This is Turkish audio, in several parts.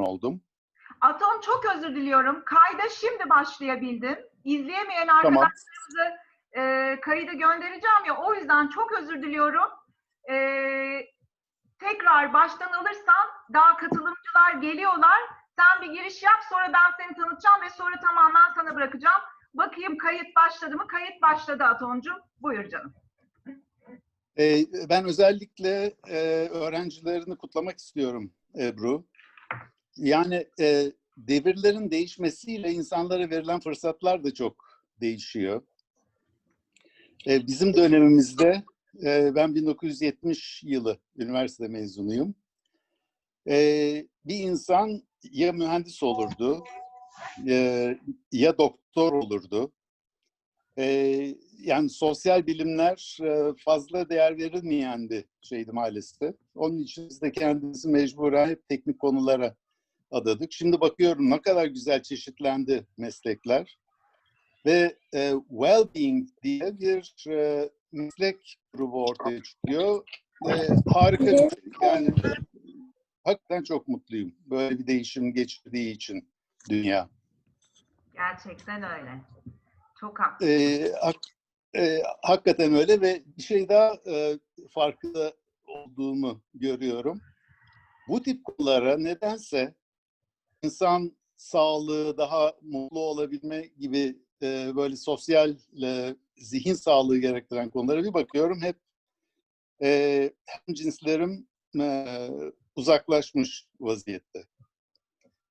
oldum. Atom çok özür diliyorum. Kayda şimdi başlayabildim. İzleyemeyen Tamam. arkadaşlarımızı e, kaydı göndereceğim ya o yüzden çok özür diliyorum. E, tekrar baştan alırsam daha katılımcılar geliyorlar. Sen bir giriş yap sonra ben seni tanıtacağım ve sonra tamamen sana bırakacağım. Bakayım kayıt başladı mı? Kayıt başladı Atomcuğum. Buyur canım. Ee, ben özellikle e, öğrencilerini kutlamak istiyorum Ebru. Yani e, devirlerin değişmesiyle insanlara verilen fırsatlar da çok değişiyor. E, bizim dönemimizde e, ben 1970 yılı üniversite mezunuyum. E, bir insan ya mühendis olurdu e, ya doktor olurdu. E, yani sosyal bilimler e, fazla değer verilmeyen bir şeydi maalesef. Onun için de kendimizi mecburen hep teknik konulara adadık. Şimdi bakıyorum ne kadar güzel çeşitlendi meslekler. Ve e, well-being diye bir e, meslek grubu ortaya çıkıyor. E, harika şey. Yani hakikaten çok mutluyum böyle bir değişim geçirdiği için dünya. Gerçekten öyle. Çok haklı. E, hak- e, hakikaten öyle ve bir şey daha e, farkında olduğumu görüyorum. Bu tip konulara nedense insan sağlığı, daha mutlu olabilme gibi e, böyle sosyal e, zihin sağlığı gerektiren konulara bir bakıyorum. Hep e, hem cinslerim e, uzaklaşmış vaziyette.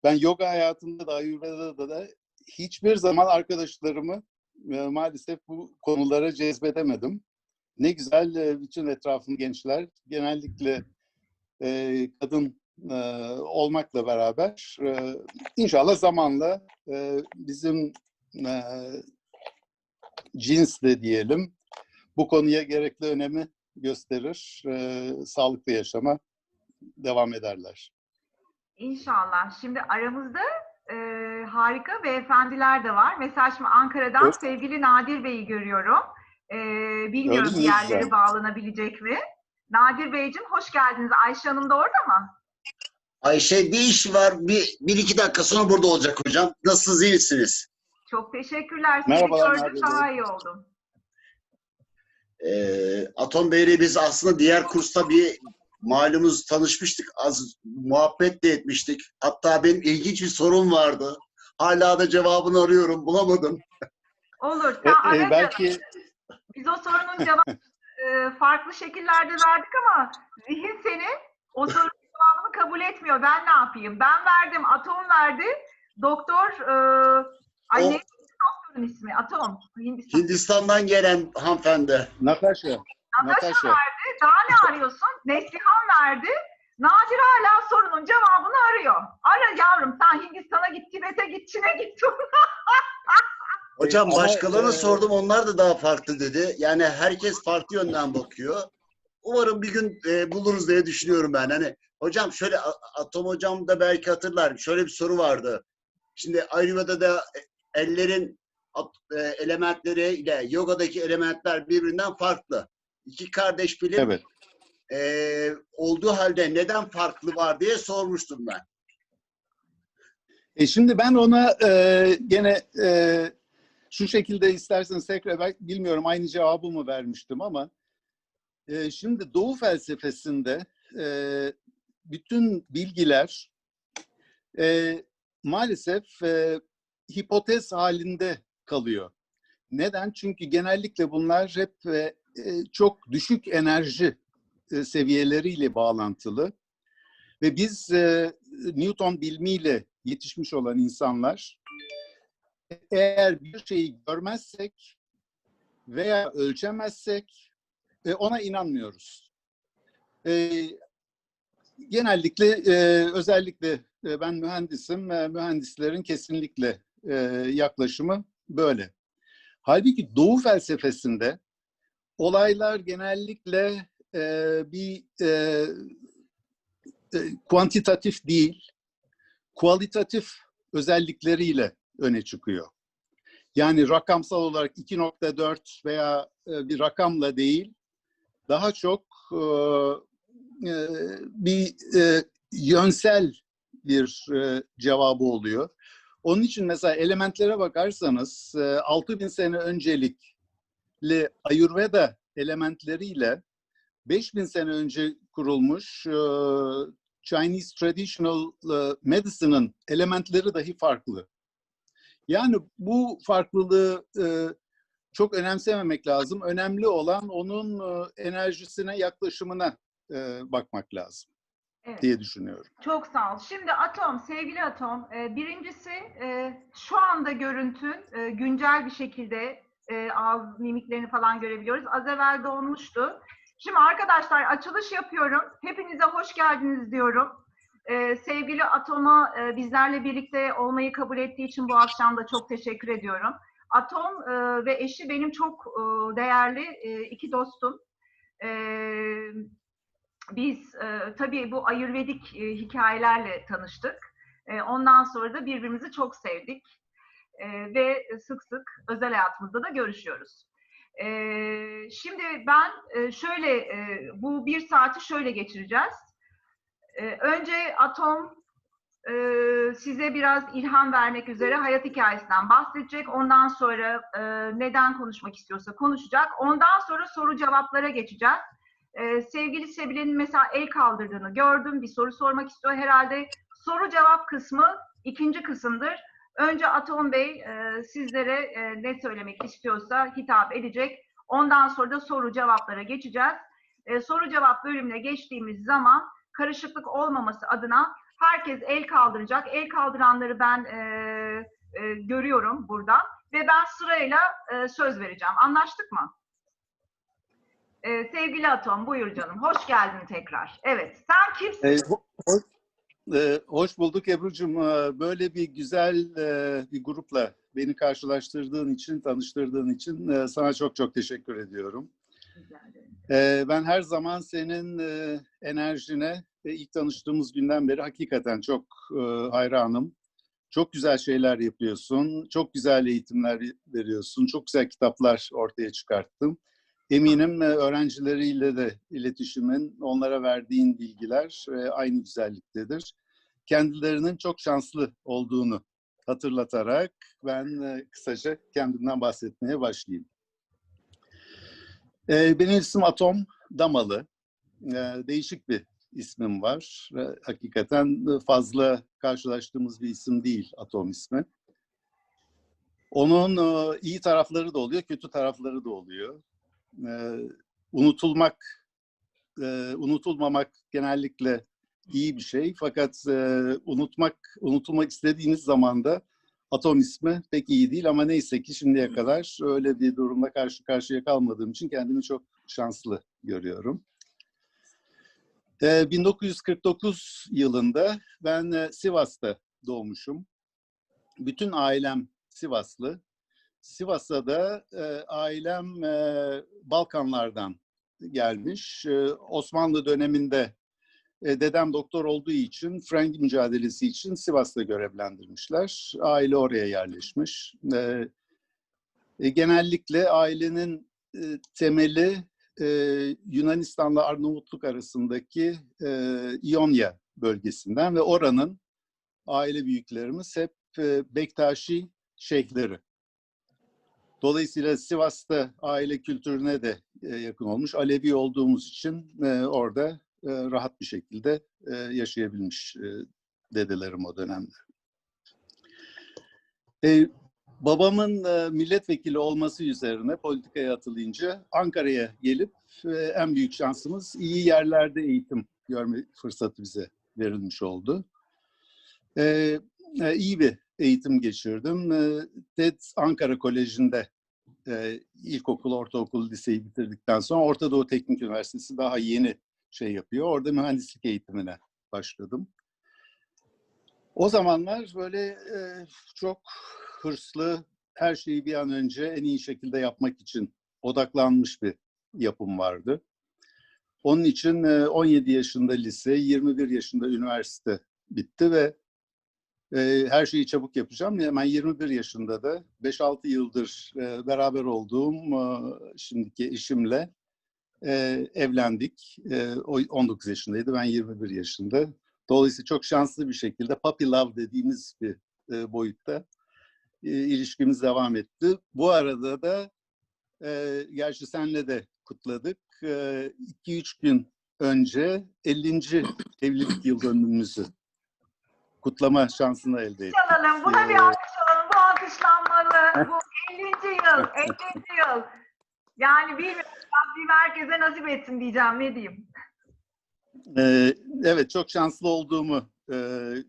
Ben yoga hayatında da Ayurveda'da da hiçbir zaman arkadaşlarımı e, maalesef bu konulara cezbedemedim. Ne güzel e, bütün etrafım gençler genellikle e, kadın e, olmakla beraber e, inşallah zamanla e, bizim e, cins de diyelim bu konuya gerekli önemi gösterir. E, sağlıklı yaşama devam ederler. İnşallah. Şimdi aramızda e, harika beyefendiler de var. Mesela şimdi Ankara'dan Evet. sevgili Nadir Bey'i görüyorum. E, bilmiyorum Güzel. bağlanabilecek mi? Nadir Beyciğim hoş geldiniz. Ayşe Hanım da orada mı? Ayşe bir iş var. Bir, bir iki dakika sonra burada olacak hocam. Nasılsınız iyi misiniz? Çok teşekkürler. Sizi Merhabalar gördüm daha iyi oldum. Ee, Atom Bey'le biz aslında diğer kursta bir malumuz tanışmıştık. Az muhabbet de etmiştik. Hatta benim ilginç bir sorum vardı. Hala da cevabını arıyorum. Bulamadım. Olur. E, Sen e, ara canım. belki Biz o sorunun cevabını e, farklı şekillerde verdik ama zihin seni o sorunun cevabını kabul etmiyor. Ben ne yapayım? Ben verdim, Atom verdi. Doktor, e, neydi doktorun ismi? Atom. Hindistan. Hindistan'dan gelen hanımefendi. Natasha, Natasha Natasha. verdi. Daha ne arıyorsun? Neslihan verdi. Nadir hala sorunun cevabını arıyor. Ara yavrum sen Hindistan'a git, Tibet'e git, Çin'e git. Hocam başkalarına e, sordum. Onlar da daha farklı dedi. Yani herkes farklı yönden bakıyor. Umarım bir gün e, buluruz diye düşünüyorum ben. Hani hocam şöyle Atom hocam da belki hatırlar. Şöyle bir soru vardı. Şimdi Ayurveda'da e, ellerin e, elementleri ile yogadaki elementler birbirinden farklı. İki kardeş bilim evet. e, olduğu halde neden farklı var diye sormuştum ben. E şimdi ben ona e, gene e, şu şekilde isterseniz tekrar bilmiyorum aynı cevabı mı vermiştim ama e, şimdi Doğu felsefesinde e, bütün bilgiler e, maalesef e, hipotez halinde kalıyor. Neden? Çünkü genellikle bunlar hep e, e, çok düşük enerji e, seviyeleriyle bağlantılı. Ve biz e, Newton bilmiyle yetişmiş olan insanlar eğer bir şeyi görmezsek veya ölçemezsek ona inanmıyoruz. E, genellikle e, özellikle e, ben mühendisim, e, mühendislerin kesinlikle e, yaklaşımı böyle. Halbuki Doğu felsefesinde olaylar genellikle e, bir e, e, kuantitatif değil, kualitatif özellikleriyle öne çıkıyor. Yani rakamsal olarak 2.4 veya e, bir rakamla değil, daha çok e, e, bir e, yönsel bir e, cevabı oluyor. Onun için mesela elementlere bakarsanız e, 6000 sene öncelikli Ayurveda elementleriyle 5000 sene önce kurulmuş e, Chinese Traditional e, Medicine'ın elementleri dahi farklı. Yani bu farklılığı e, çok önemsememek lazım. Önemli olan onun e, enerjisine, yaklaşımına e, bakmak lazım Evet. diye düşünüyorum. Çok sağ ol. Şimdi Atom, sevgili Atom, e, birincisi şu anda görüntün güncel bir şekilde ağız mimiklerini falan görebiliyoruz. Az evvel dolmuştu. Şimdi arkadaşlar açılış yapıyorum. Hepinize hoş geldiniz diyorum. E, sevgili Atom'a e, bizlerle birlikte olmayı kabul ettiği için bu akşam da çok teşekkür ediyorum. Atom e, ve eşi benim çok e, değerli e, iki dostum. E, biz e, tabii bu ayurvedik e, hikayelerle tanıştık. E, ondan sonra da birbirimizi çok sevdik. E, ve sık sık özel hayatımızda da görüşüyoruz. E, şimdi ben e, şöyle, e, bu bir saati şöyle geçireceğiz. E, önce Atom e, size biraz ilham vermek üzere hayat hikayesinden bahsedecek. Ondan sonra e, neden konuşmak istiyorsa konuşacak. Ondan sonra soru cevaplara geçeceğiz. Ee, sevgili Sebile'nin mesela el kaldırdığını gördüm. Bir soru sormak istiyor. Herhalde soru cevap kısmı ikinci kısımdır. Önce Atom Bey e, sizlere e, ne söylemek istiyorsa hitap edecek. Ondan sonra da soru cevaplara geçeceğiz. E, soru cevap bölümüne geçtiğimiz zaman karışıklık olmaması adına herkes el kaldıracak. El kaldıranları ben e, e, görüyorum burada ve ben sırayla e, söz vereceğim. Anlaştık mı? Ee, sevgili Atom, buyur canım. Hoş geldin tekrar. Evet, sen kimsin? E, ho- ho- e, hoş bulduk Ebru'cum. E, Böyle bir güzel e, bir grupla beni karşılaştırdığın için, tanıştırdığın için e, sana çok çok teşekkür ediyorum. E, Ben her zaman senin e, enerjine ve ilk tanıştığımız günden beri hakikaten çok e, hayranım. Çok güzel şeyler yapıyorsun, çok güzel eğitimler veriyorsun, çok güzel kitaplar ortaya çıkarttın. Eminim e, öğrencileriyle de iletişimin, onlara verdiğin bilgiler e, aynı güzelliktedir. Kendilerinin çok şanslı olduğunu hatırlatarak ben e, kısaca kendimden bahsetmeye başlayayım. E, Benim isim Atom Damalı. E, Değişik bir ismim var. E, Hakikaten fazla karşılaştığımız bir isim değil Atom ismi. Onun e, iyi tarafları da oluyor, kötü tarafları da oluyor e, unutulmak, e, unutulmamak genellikle iyi bir şey. Fakat e, unutmak, unutulmak istediğiniz zaman da atom ismi pek iyi değil ama neyse ki şimdiye kadar öyle bir durumla karşı karşıya kalmadığım için kendimi çok şanslı görüyorum. E, 1949 yılında ben e, Sivas'ta doğmuşum. Bütün ailem Sivaslı. Sivas'a da e, ailem e, Balkanlardan gelmiş. Osmanlı döneminde dedem doktor olduğu için Frank mücadelesi için Sivas'ta görevlendirmişler. Aile oraya yerleşmiş. Genellikle ailenin temeli e, Yunanistan'la Arnavutluk arasındaki e, İonya bölgesinden ve oranın aile büyüklerimiz hep e, Bektaşi şeyhleri. Dolayısıyla Sivas'ta aile kültürüne de e, yakın olmuş. Alevi olduğumuz için e, orada e, rahat bir şekilde e, yaşayabilmiş e, dedelerim o dönemde. E, babamın e, milletvekili olması üzerine politikaya atılınca Ankara'ya gelip e, en büyük şansımız iyi yerlerde eğitim görme fırsatı bize verilmiş oldu. E, e, iyi bir eğitim geçirdim. TED Ankara Koleji'nde e, ilkokul, ortaokul, liseyi bitirdikten sonra Orta Doğu Teknik Üniversitesi daha yeni şey yapıyor. Orada mühendislik eğitimine başladım. O zamanlar böyle e, çok hırslı, her şeyi bir an önce en iyi şekilde yapmak için odaklanmış bir yapım vardı. Onun için e, 17 yaşında lise, 21 yaşında üniversite bitti ve e, her şeyi çabuk yapacağım. Hemen 21 yaşında da 5-6 yıldır e, beraber olduğum e, şimdiki eşimle e, evlendik. E, o 19 yaşındaydı, ben 21 yaşında. Dolayısıyla çok şanslı bir şekilde puppy love dediğimiz bir e, boyutta e, ilişkimiz devam etti. Bu arada da e, gerçi senle de kutladık. 2-3 gün önce 50. evlilik yıl dönümümüzü kutlama şansını elde ettik. Çalalım. Buna bir Ee, alkış alalım. Bu alkışlanmalı. Bu 50. yıl. 50. yıl. Yani bilmiyorum. Rabbim herkese nasip etsin diyeceğim. Ne diyeyim? Ee, evet, çok şanslı olduğumu e,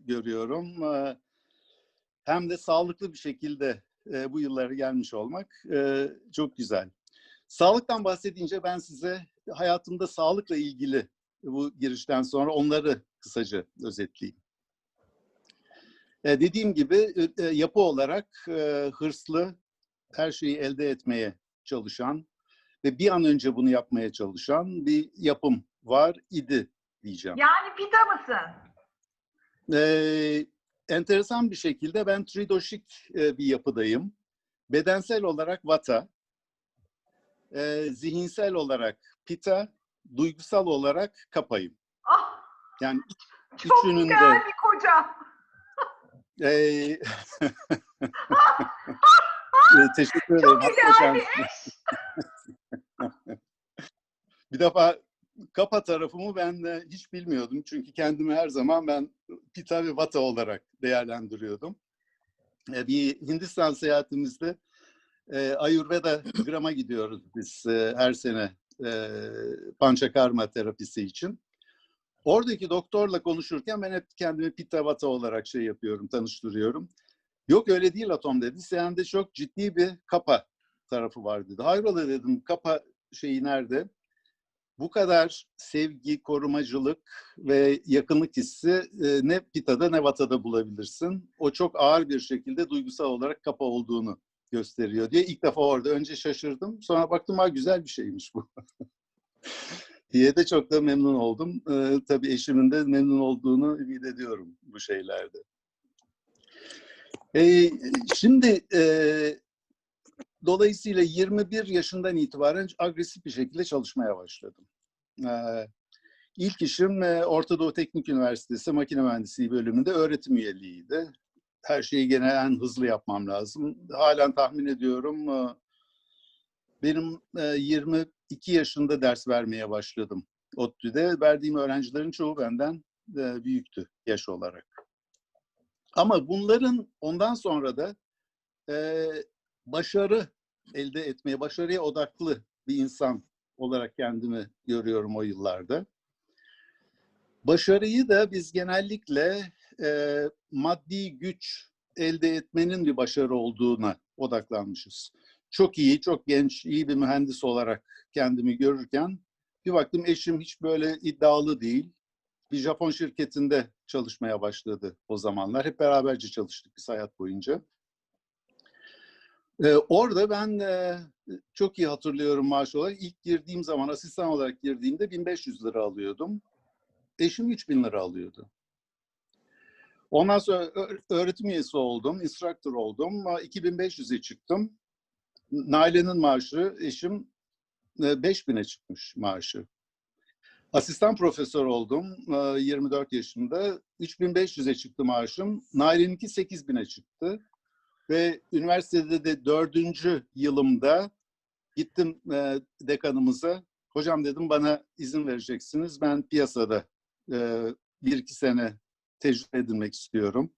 görüyorum. Ee, hem de sağlıklı bir şekilde e, bu yıllara gelmiş olmak e, çok güzel. Sağlıktan bahsedince ben size hayatımda sağlıkla ilgili bu girişten sonra onları kısaca özetleyeyim. E, dediğim gibi e, e, yapı olarak e, hırslı, her şeyi elde etmeye çalışan ve bir an önce bunu yapmaya çalışan bir yapım var idi diyeceğim. Yani pita mısın? Ee, enteresan bir şekilde ben tridoşik e, bir yapıdayım. Bedensel olarak vata, e, zihinsel olarak pita, duygusal olarak kapayım. Ah, Yani çok üçünün güzel de bir koca. e, teşekkür ederim. Çok güzel bir bir defa kapa tarafımı ben de hiç bilmiyordum. Çünkü kendimi her zaman ben pita ve vata olarak değerlendiriyordum. E, bir Hindistan seyahatimizde e, Ayurveda grama gidiyoruz biz e, her sene e, pançakarma terapisi için. Oradaki doktorla konuşurken ben hep kendimi pita vata olarak şey yapıyorum, tanıştırıyorum. Yok öyle değil atom dedi. Sende çok ciddi bir kapa tarafı var dedi. Hayrola dedim kapa şeyi nerede? Bu kadar sevgi, korumacılık ve yakınlık hissi e, ne Pita'da ne Vata'da bulabilirsin. O çok ağır bir şekilde duygusal olarak kapa olduğunu gösteriyor diye ilk defa orada önce şaşırdım. Sonra baktım ha güzel bir şeymiş bu. diye de çok da memnun oldum. E, tabii eşimin de memnun olduğunu ümit ediyorum bu şeylerde. E, şimdi e, Dolayısıyla 21 yaşından itibaren agresif bir şekilde çalışmaya başladım. Ee, ilk işim e, Orta Doğu Teknik Üniversitesi Makine Mühendisliği bölümünde öğretim üyeliğiydi. Her şeyi gene en hızlı yapmam lazım. Halen tahmin ediyorum e, benim e, 22 yaşında ders vermeye başladım ODTÜ'de. Verdiğim öğrencilerin çoğu benden e, büyüktü yaş olarak. Ama bunların ondan sonra da e, başarı elde etmeye, başarıya odaklı bir insan olarak kendimi görüyorum o yıllarda. Başarıyı da biz genellikle e, maddi güç elde etmenin bir başarı olduğuna odaklanmışız. Çok iyi, çok genç, iyi bir mühendis olarak kendimi görürken bir baktım eşim hiç böyle iddialı değil. Bir Japon şirketinde çalışmaya başladı o zamanlar. Hep beraberce çalıştık biz hayat boyunca. Ee, orada ben e, çok iyi hatırlıyorum maaş olarak. İlk girdiğim zaman asistan olarak girdiğimde 1500 lira alıyordum. Eşim 3000 lira alıyordu. Ondan sonra öğretim üyesi oldum, instructor oldum. 2500'e çıktım. Naile'nin maaşı, eşim 5000'e çıkmış maaşı. Asistan profesör oldum 24 yaşında. 3500'e çıktı maaşım. Naile'ninki 8000'e çıktı. Ve üniversitede de dördüncü yılımda gittim e, dekanımıza. Hocam dedim bana izin vereceksiniz. Ben piyasada e, bir iki sene tecrübe edinmek istiyorum.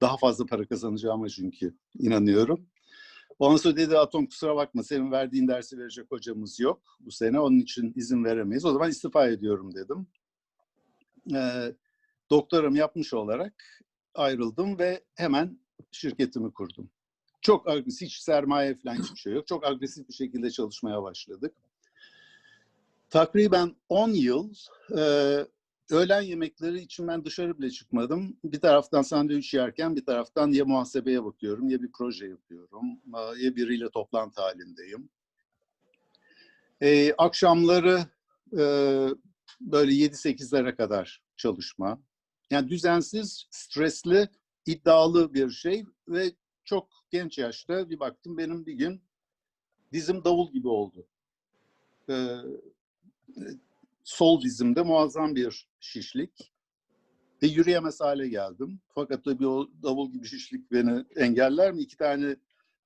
Daha fazla para kazanacağıma çünkü inanıyorum. Ondan sonra dedi Atom kusura bakma senin verdiğin dersi verecek hocamız yok bu sene. Onun için izin veremeyiz. O zaman istifa ediyorum dedim. E, doktoram yapmış olarak ayrıldım ve hemen şirketimi kurdum. Çok agresif, hiç sermaye falan hiçbir şey yok. Çok agresif bir şekilde çalışmaya başladık. Takriben 10 yıl e, öğlen yemekleri için ben dışarı bile çıkmadım. Bir taraftan sandviç yerken bir taraftan ya muhasebeye bakıyorum ya bir proje yapıyorum ya biriyle toplantı halindeyim. E, akşamları e, böyle 7-8'lere kadar çalışma. Yani düzensiz, stresli iddialı bir şey ve çok genç yaşta bir baktım benim bir gün dizim davul gibi oldu. Ee, sol dizimde muazzam bir şişlik. Ve yürüyemez hale geldim. Fakat tabii o davul gibi şişlik beni engeller mi? İki tane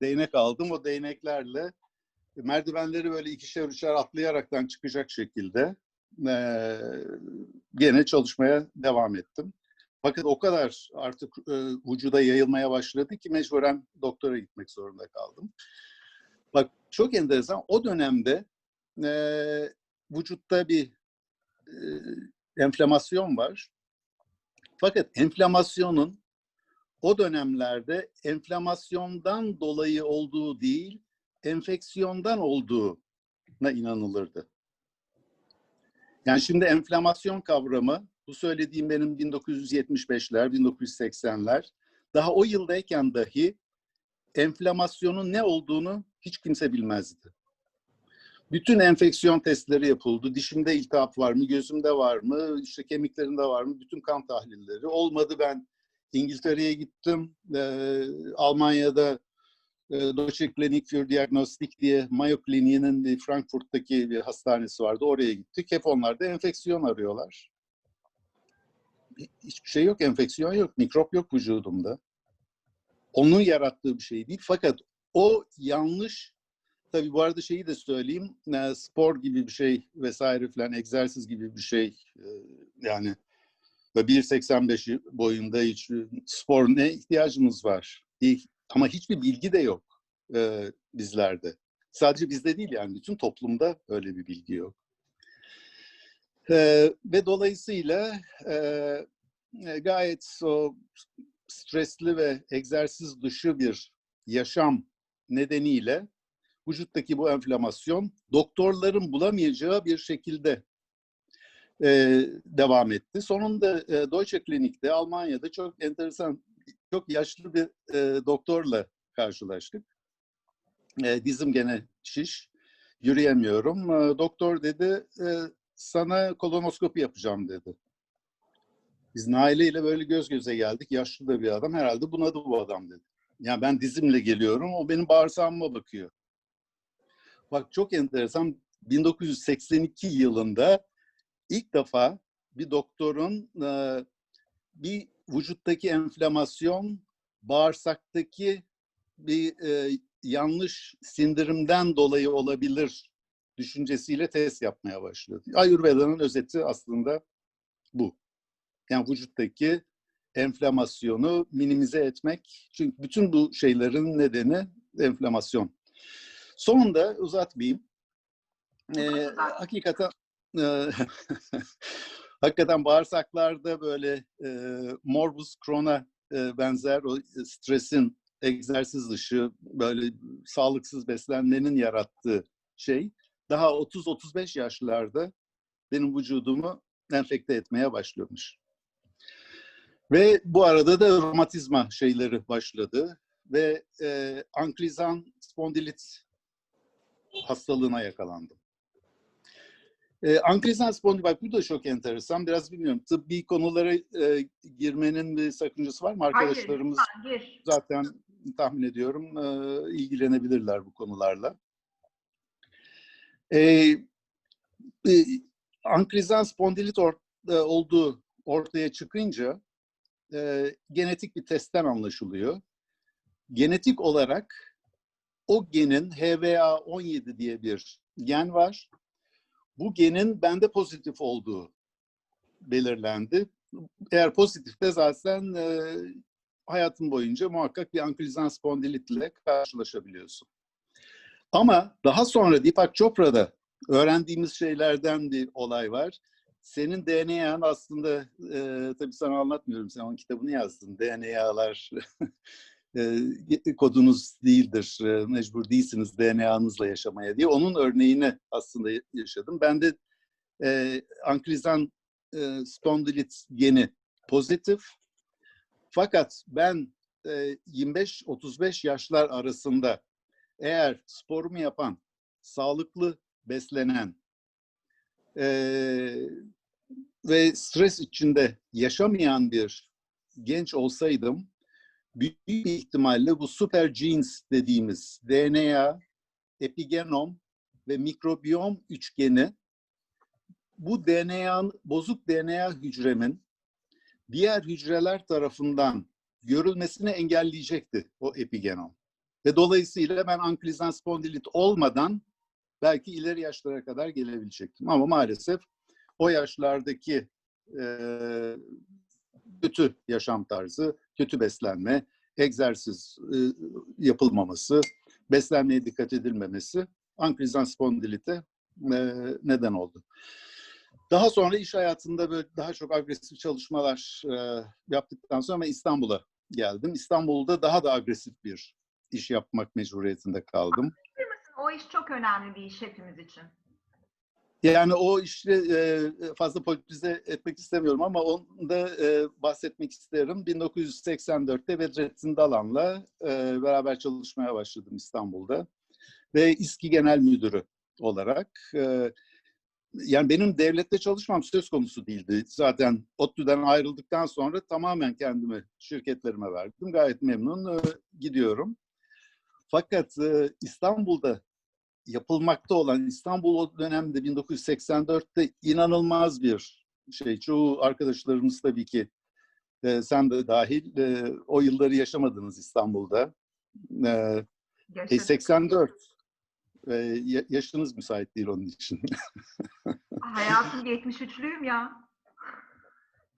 değnek aldım. O değneklerle merdivenleri böyle ikişer üçer atlayaraktan çıkacak şekilde eee, gene çalışmaya devam ettim. Fakat o kadar artık e, vücuda yayılmaya başladı ki mecburen doktora gitmek zorunda kaldım. Bak çok enteresan o dönemde e, vücutta bir e, enflamasyon var. Fakat enflamasyonun o dönemlerde enflamasyondan dolayı olduğu değil, enfeksiyondan olduğuna inanılırdı. Yani şimdi enflamasyon kavramı, bu söylediğim benim 1975'ler, 1980'ler, daha o yıldayken dahi enflamasyonun ne olduğunu hiç kimse bilmezdi. Bütün enfeksiyon testleri yapıldı. Dişimde iltihap var mı, gözümde var mı, işte kemiklerimde var mı, bütün kan tahlilleri. Olmadı ben İngiltere'ye gittim. Ee, Almanya'da e, Deutsche Klinik für Diagnostik diye Mayo Kliniği'nin Frankfurt'taki bir hastanesi vardı. Oraya gittik. Hep onlar da enfeksiyon arıyorlar. Hiçbir şey yok, enfeksiyon yok, mikrop yok vücudumda. Onun yarattığı bir şey değil. Fakat o yanlış, tabii bu arada şeyi de söyleyeyim, e, spor gibi bir şey vesaire filan, egzersiz gibi bir şey. e, Yani ve 1.85 boyunda hiç spor ne ihtiyacımız var? Ama hiçbir bilgi de yok e, bizlerde. Sadece bizde değil yani bütün toplumda öyle bir bilgi yok. E, ve dolayısıyla e, gayet o stresli ve egzersiz dışı bir yaşam nedeniyle vücuttaki bu enflamasyon doktorların bulamayacağı bir şekilde e, devam etti. Sonunda e, Deutsche Klinik'te Almanya'da çok enteresan, çok yaşlı bir e, doktorla karşılaştık. E, dizim gene şiş, yürüyemiyorum. E, doktor dedi, e, sana kolonoskopi yapacağım dedi. Biz Naile ile böyle göz göze geldik. Yaşlı da bir adam. Herhalde bunadı bu adam dedi. Yani ben dizimle geliyorum. O benim bağırsağıma bakıyor. Bak çok enteresan. 1982 yılında ilk defa bir doktorun e, bir vücuttaki enflamasyon bağırsaktaki bir e, yanlış sindirimden dolayı olabilir düşüncesiyle test yapmaya başladı. Ayurveda'nın özeti aslında bu. Yani vücuttaki enflamasyonu minimize etmek. Çünkü bütün bu şeylerin nedeni enflamasyon. Sonunda uzatmayayım. Ee, hakikaten e, hakikaten bağırsaklarda böyle e, morbus Crohn'a e, benzer o stresin egzersiz dışı böyle sağlıksız beslenmenin yarattığı şey daha 30-35 yaşlarda benim vücudumu enfekte etmeye başlıyormuş. Ve bu arada da romatizma şeyleri başladı ve e, anklizan spondilit hastalığına yakalandım. E, anklizan spondilit, bak bu da çok enteresan. Biraz bilmiyorum, tıbbi konulara e, girmenin bir sakıncası var mı? Arkadaşlarımız Hayır, gir. zaten tahmin ediyorum e, ilgilenebilirler bu konularla. E, e, anklizan spondilit or, e, olduğu ortaya çıkınca e, genetik bir testten anlaşılıyor. Genetik olarak o genin HVA17 diye bir gen var. Bu genin bende pozitif olduğu belirlendi. Eğer pozitifte zaten e, hayatın boyunca muhakkak bir ankylozan spondilit ile karşılaşabiliyorsun. Ama daha sonra Deepak Chopra'da öğrendiğimiz şeylerden bir olay var. Senin DNA'n aslında e, tabii sana anlatmıyorum. Sen onun kitabını yazdın. DNA'lar e, kodunuz değildir. E, mecbur değilsiniz DNA'nızla yaşamaya diye. Onun örneğini aslında yaşadım. Ben de e, ankylozan e, spondilit geni pozitif. Fakat ben e, 25-35 yaşlar arasında eğer sporumu yapan, sağlıklı beslenen e, ve stres içinde yaşamayan bir genç olsaydım büyük bir ihtimalle bu super genes dediğimiz DNA, epigenom ve mikrobiyom üçgeni bu DNA bozuk DNA hücremin diğer hücreler tarafından görülmesini engelleyecekti o epigenom. Ve dolayısıyla ben ankilozan spondilit olmadan belki ileri yaşlara kadar gelebilecektim. Ama maalesef o yaşlardaki e, kötü yaşam tarzı, kötü beslenme, egzersiz e, yapılmaması, beslenmeye dikkat edilmemesi ankilozan spondilite e, neden oldu. Daha sonra iş hayatında böyle daha çok agresif çalışmalar e, yaptıktan sonra ben İstanbul'a geldim. İstanbul'da daha da agresif bir iş yapmak mecburiyetinde kaldım. O iş çok önemli bir iş hepimiz için. Yani o işi e, fazla politize etmek istemiyorum ama onda e, bahsetmek isterim. 1984'te Bedrettin Dalan'la e, beraber çalışmaya başladım İstanbul'da. Ve İSKİ Genel Müdürü olarak. Yani benim devlette çalışmam söz konusu değildi. Zaten ODTÜ'den ayrıldıktan sonra tamamen kendimi şirketlerime verdim. Gayet memnun gidiyorum. Fakat e, İstanbul'da yapılmakta olan İstanbul o dönemde 1984'te inanılmaz bir şey. Çoğu arkadaşlarımız tabii ki e, sen de dahil e, o yılları yaşamadınız İstanbul'da. E, e, Yaşadık. 84 e, ya- yaşınız müsait değil onun için. Hayatım 73'lüyüm ya.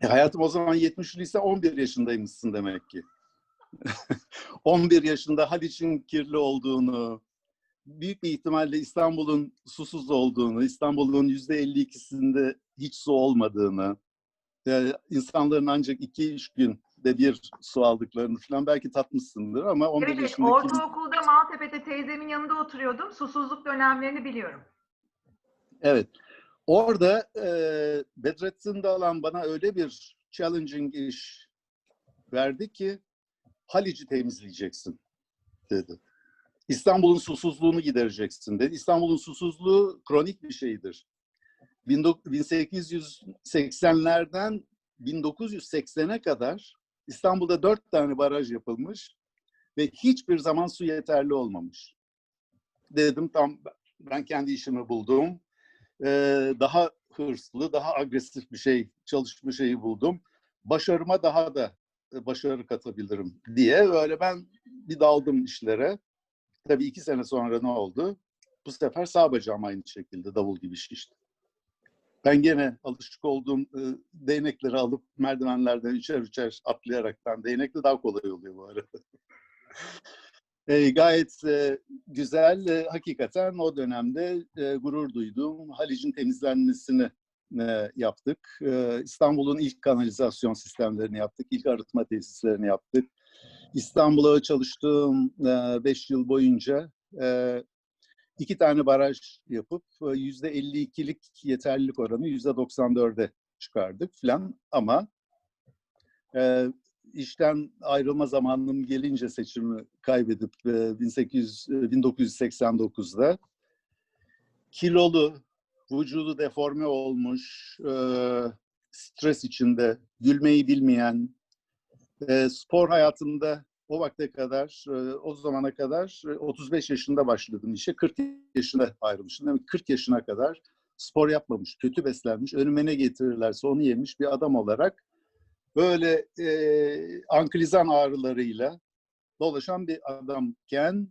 E, hayatım o zaman 70'liyse 11 yaşındaymışsın demek ki. 11 yaşında Haliç'in kirli olduğunu, büyük bir ihtimalle İstanbul'un susuz olduğunu, İstanbul'un %52'sinde hiç su olmadığını, e, insanların ancak 2-3 günde bir su aldıklarını falan belki tatmışsındır ama 11 Evet, evet yaşındaki... ortaokulda Maltepe'de teyzemin yanında oturuyordum. Susuzluk dönemlerini biliyorum. Evet. Orada e, Bedrettin Dalan bana öyle bir challenging iş verdi ki Haliç'i temizleyeceksin dedi. İstanbul'un susuzluğunu gidereceksin dedi. İstanbul'un susuzluğu kronik bir şeydir. 1880'lerden 1980'e kadar İstanbul'da dört tane baraj yapılmış ve hiçbir zaman su yeterli olmamış. Dedim tam ben kendi işimi buldum e, daha hırslı, daha agresif bir şey, çalışma şeyi buldum. Başarıma daha da başarı katabilirim diye böyle ben bir daldım işlere. Tabii iki sene sonra ne oldu? Bu sefer sağ bacağım aynı şekilde davul gibi şişti. Ben gene alışık olduğum e, değnekleri alıp merdivenlerden üçer üçer atlayaraktan değnekle daha kolay oluyor bu arada. E, gayet e, güzel. E, hakikaten o dönemde e, gurur duydum. Halic'in temizlenmesini e, yaptık. E, İstanbul'un ilk kanalizasyon sistemlerini yaptık. İlk arıtma tesislerini yaptık. İstanbul'a çalıştığım 5 yıl boyunca e, iki tane baraj yapıp e, %52'lik yeterlilik oranı %94'e çıkardık falan. Ama e, işten ayrılma zamanım gelince seçimi kaybedip e, 1800 e, 1989'da kilolu, vücudu deforme olmuş, e, stres içinde, gülmeyi bilmeyen, e, spor hayatında o vakte kadar, e, o zamana kadar e, 35 yaşında başladım işe, 40 yaşında ayrılmışım. Demek ki 40 yaşına kadar spor yapmamış, kötü beslenmiş, önüme ne getirirlerse onu yemiş bir adam olarak böyle e, ankilizan ağrılarıyla dolaşan bir adamken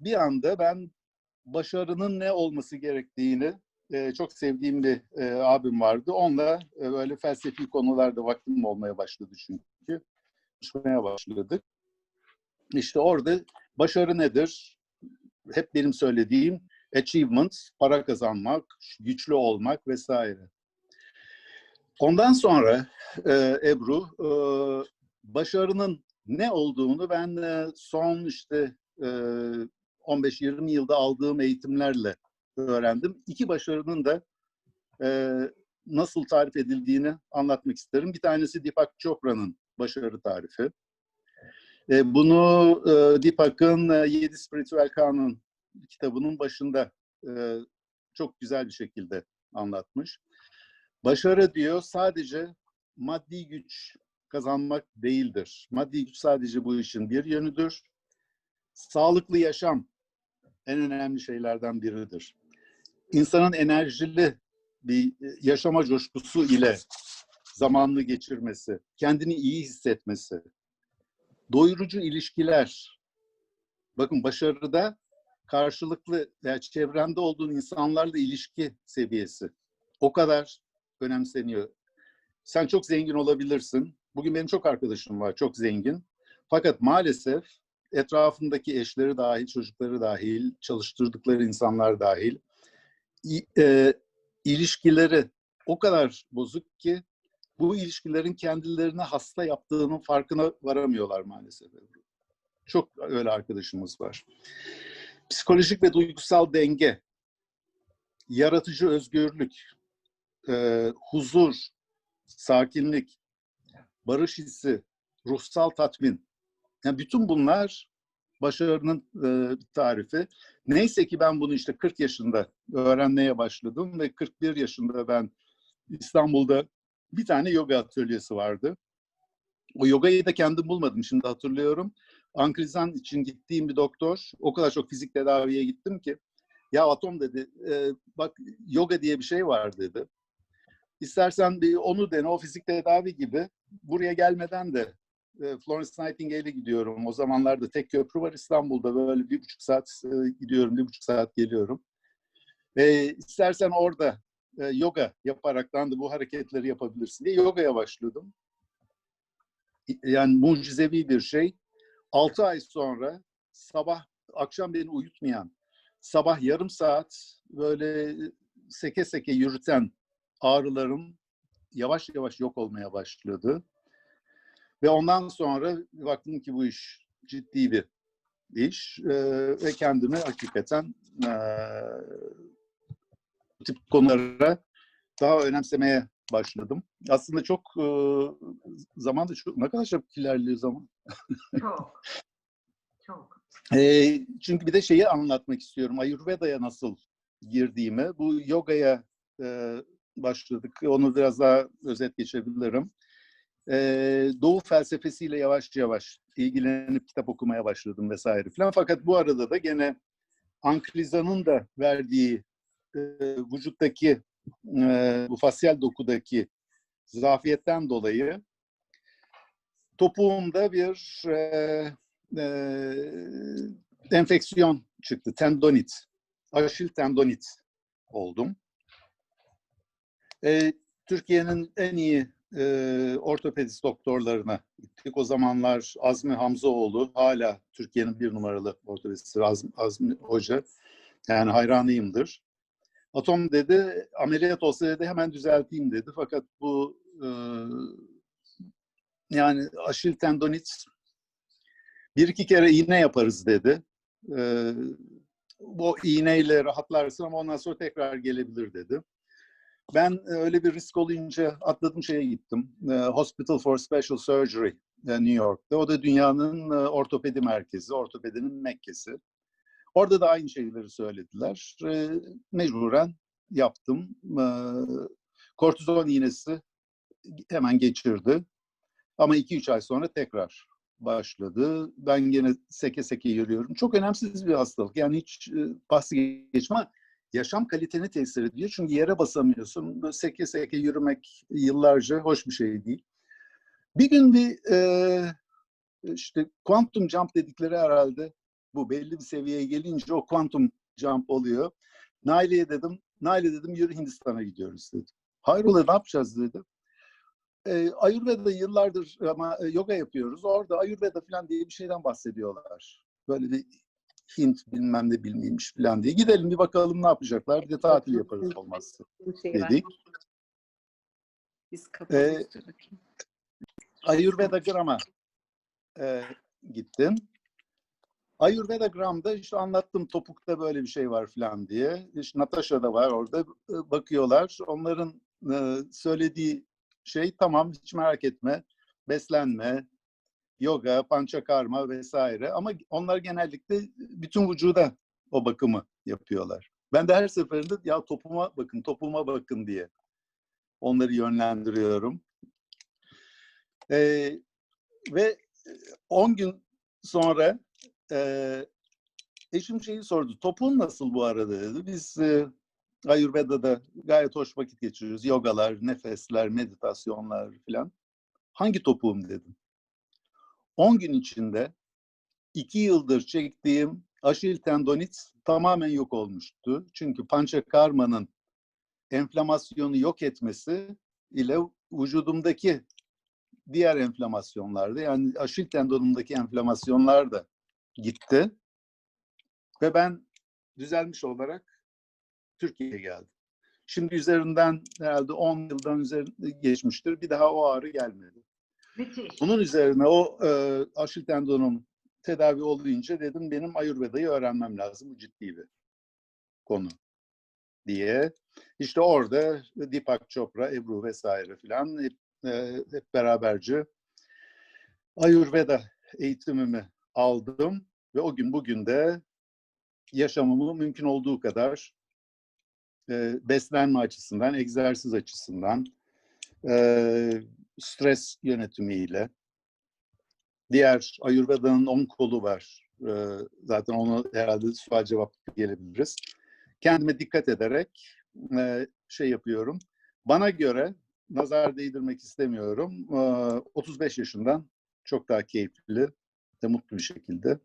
bir anda ben başarının ne olması gerektiğini e, çok sevdiğim bir e, abim vardı. Onunla e, böyle felsefi konularda vaktim olmaya başladı çünkü. Konuşmaya başladık. İşte orada başarı nedir? Hep benim söylediğim achievement, para kazanmak, güçlü olmak vesaire. Ondan sonra e, Ebru, e, başarının ne olduğunu ben e, son işte e, 15-20 yılda aldığım eğitimlerle öğrendim. İki başarının da e, nasıl tarif edildiğini anlatmak isterim. Bir tanesi Deepak Chopra'nın başarı tarifi. E, bunu e, Deepak'ın e, Yedi Spiritüel Kanun kitabının başında e, çok güzel bir şekilde anlatmış. Başarı diyor sadece maddi güç kazanmak değildir. Maddi güç sadece bu işin bir yönüdür. Sağlıklı yaşam en önemli şeylerden biridir. İnsanın enerjili bir yaşama coşkusu ile zamanını geçirmesi, kendini iyi hissetmesi, doyurucu ilişkiler. Bakın başarıda karşılıklı yani çevrende olduğun insanlarla ilişki seviyesi o kadar önemseniyor. Sen çok zengin olabilirsin. Bugün benim çok arkadaşım var, çok zengin. Fakat maalesef etrafındaki eşleri dahil, çocukları dahil, çalıştırdıkları insanlar dahil e, ilişkileri o kadar bozuk ki bu ilişkilerin kendilerini hasta yaptığının farkına varamıyorlar maalesef. Çok öyle arkadaşımız var. Psikolojik ve duygusal denge, yaratıcı özgürlük, e, huzur, sakinlik, barış hissi, ruhsal tatmin. Yani bütün bunlar başarının e, tarifi. Neyse ki ben bunu işte 40 yaşında öğrenmeye başladım ve 41 yaşında ben İstanbul'da bir tane yoga atölyesi vardı. O yogayı da kendim bulmadım şimdi hatırlıyorum. Ankrizan için gittiğim bir doktor, o kadar çok fizik tedaviye gittim ki, ya Atom dedi, e, bak yoga diye bir şey var dedi. İstersen bir onu dene, o fizik tedavi gibi. Buraya gelmeden de e, Florence Nightingale'e gidiyorum. O zamanlarda tek köprü var İstanbul'da. Böyle bir buçuk saat e, gidiyorum, bir buçuk saat geliyorum. E, istersen orada e, yoga yaparaktan da bu hareketleri yapabilirsin diye yogaya başladım. Yani mucizevi bir şey. Altı ay sonra sabah, akşam beni uyutmayan, sabah yarım saat böyle seke seke yürüten ağrılarım yavaş yavaş yok olmaya başladı. Ve ondan sonra baktım ki bu iş ciddi bir iş e, ve kendimi hakikaten e, tip konulara daha önemsemeye başladım. Aslında çok e, zaman da çok ne kadar çabuk ilerliyor zaman. Çok. Çok. E, çünkü bir de şeyi anlatmak istiyorum. Ayurveda'ya nasıl girdiğimi. Bu yogaya e, başladık. Onu biraz daha özet geçebilirim. E, Doğu felsefesiyle yavaş yavaş ilgilenip kitap okumaya başladım vesaire falan. Fakat bu arada da gene Ankriza'nın da verdiği e, vücuttaki e, bu fasyal dokudaki zafiyetten dolayı topuğumda bir e, e, enfeksiyon çıktı. Tendonit. Aşil tendonit oldum. E, Türkiye'nin en iyi e, ortopedist doktorlarına gittik. O zamanlar Azmi Hamzoğlu hala Türkiye'nin bir numaralı ortopedisti Azmi, Azmi Hoca. Yani hayranıyımdır. Atom dedi ameliyat olsa dedi hemen düzelteyim dedi. Fakat bu e, yani aşil tendonit bir iki kere iğne yaparız dedi. E, bu iğneyle rahatlarsın ama ondan sonra tekrar gelebilir dedi. Ben öyle bir risk olunca atladım şeye gittim. Hospital for Special Surgery New York'ta. O da dünyanın ortopedi merkezi, ortopedinin Mekke'si. Orada da aynı şeyleri söylediler. Mecburen yaptım. Kortizon iğnesi hemen geçirdi. Ama 2-3 ay sonra tekrar başladı. Ben gene seke seke yürüyorum. Çok önemsiz bir hastalık. Yani hiç bahsi geçme yaşam kaliteni tesir ediyor. Çünkü yere basamıyorsun. Böyle seke seke yürümek yıllarca hoş bir şey değil. Bir gün bir e, işte quantum jump dedikleri herhalde bu belli bir seviyeye gelince o quantum jump oluyor. Naile'ye dedim, Naile dedim yürü Hindistan'a gidiyoruz dedi. Hayrola ne yapacağız dedi. E, Ayurveda yıllardır ama yoga yapıyoruz. Orada Ayurveda falan diye bir şeyden bahsediyorlar. Böyle bir Hint bilmem ne bilmiymiş falan diye. Gidelim bir bakalım ne yapacaklar. Bir de tatil yaparız olmazsa dedik. Biz Ee, Ayurveda Gram'a e, gittim. Ayurveda Gram'da işte anlattım topukta böyle bir şey var falan diye. İşte Natasha da var orada e, bakıyorlar. Onların e, söylediği şey tamam hiç merak etme. Beslenme, yoga, pançakarma vesaire. Ama onlar genellikle bütün vücuda o bakımı yapıyorlar. Ben de her seferinde ya topuma bakın, topuma bakın diye onları yönlendiriyorum. Ee, ve 10 gün sonra e, eşim şeyi sordu. Topun nasıl bu arada dedi. Biz e, Ayurveda'da gayet hoş vakit geçiriyoruz. Yogalar, nefesler, meditasyonlar filan. Hangi topuğum dedim. 10 gün içinde 2 yıldır çektiğim aşil tendonit tamamen yok olmuştu. Çünkü pançakarmanın enflamasyonu yok etmesi ile vücudumdaki diğer enflamasyonlarda yani aşil tendonumdaki enflamasyonlar da gitti. Ve ben düzelmiş olarak Türkiye'ye geldim. Şimdi üzerinden herhalde 10 yıldan üzerinde geçmiştir. Bir daha o ağrı gelmedi. Müthiş. Bunun üzerine o e, aşil tendonum tedavi olunca dedim benim Ayurveda'yı öğrenmem lazım. Bu ciddi bir konu diye. İşte orada Deepak Chopra, Ebru vesaire filan hep, e, hep beraberce Ayurveda eğitimimi aldım ve o gün bugün de yaşamımı mümkün olduğu kadar e, beslenme açısından, egzersiz açısından, e, stres yönetimiyle, diğer Ayurveda'nın 10 kolu var. E, zaten onu herhalde sual cevap gelebiliriz. Kendime dikkat ederek e, şey yapıyorum. Bana göre nazar değdirmek istemiyorum. E, 35 yaşından çok daha keyifli ve mutlu bir şekilde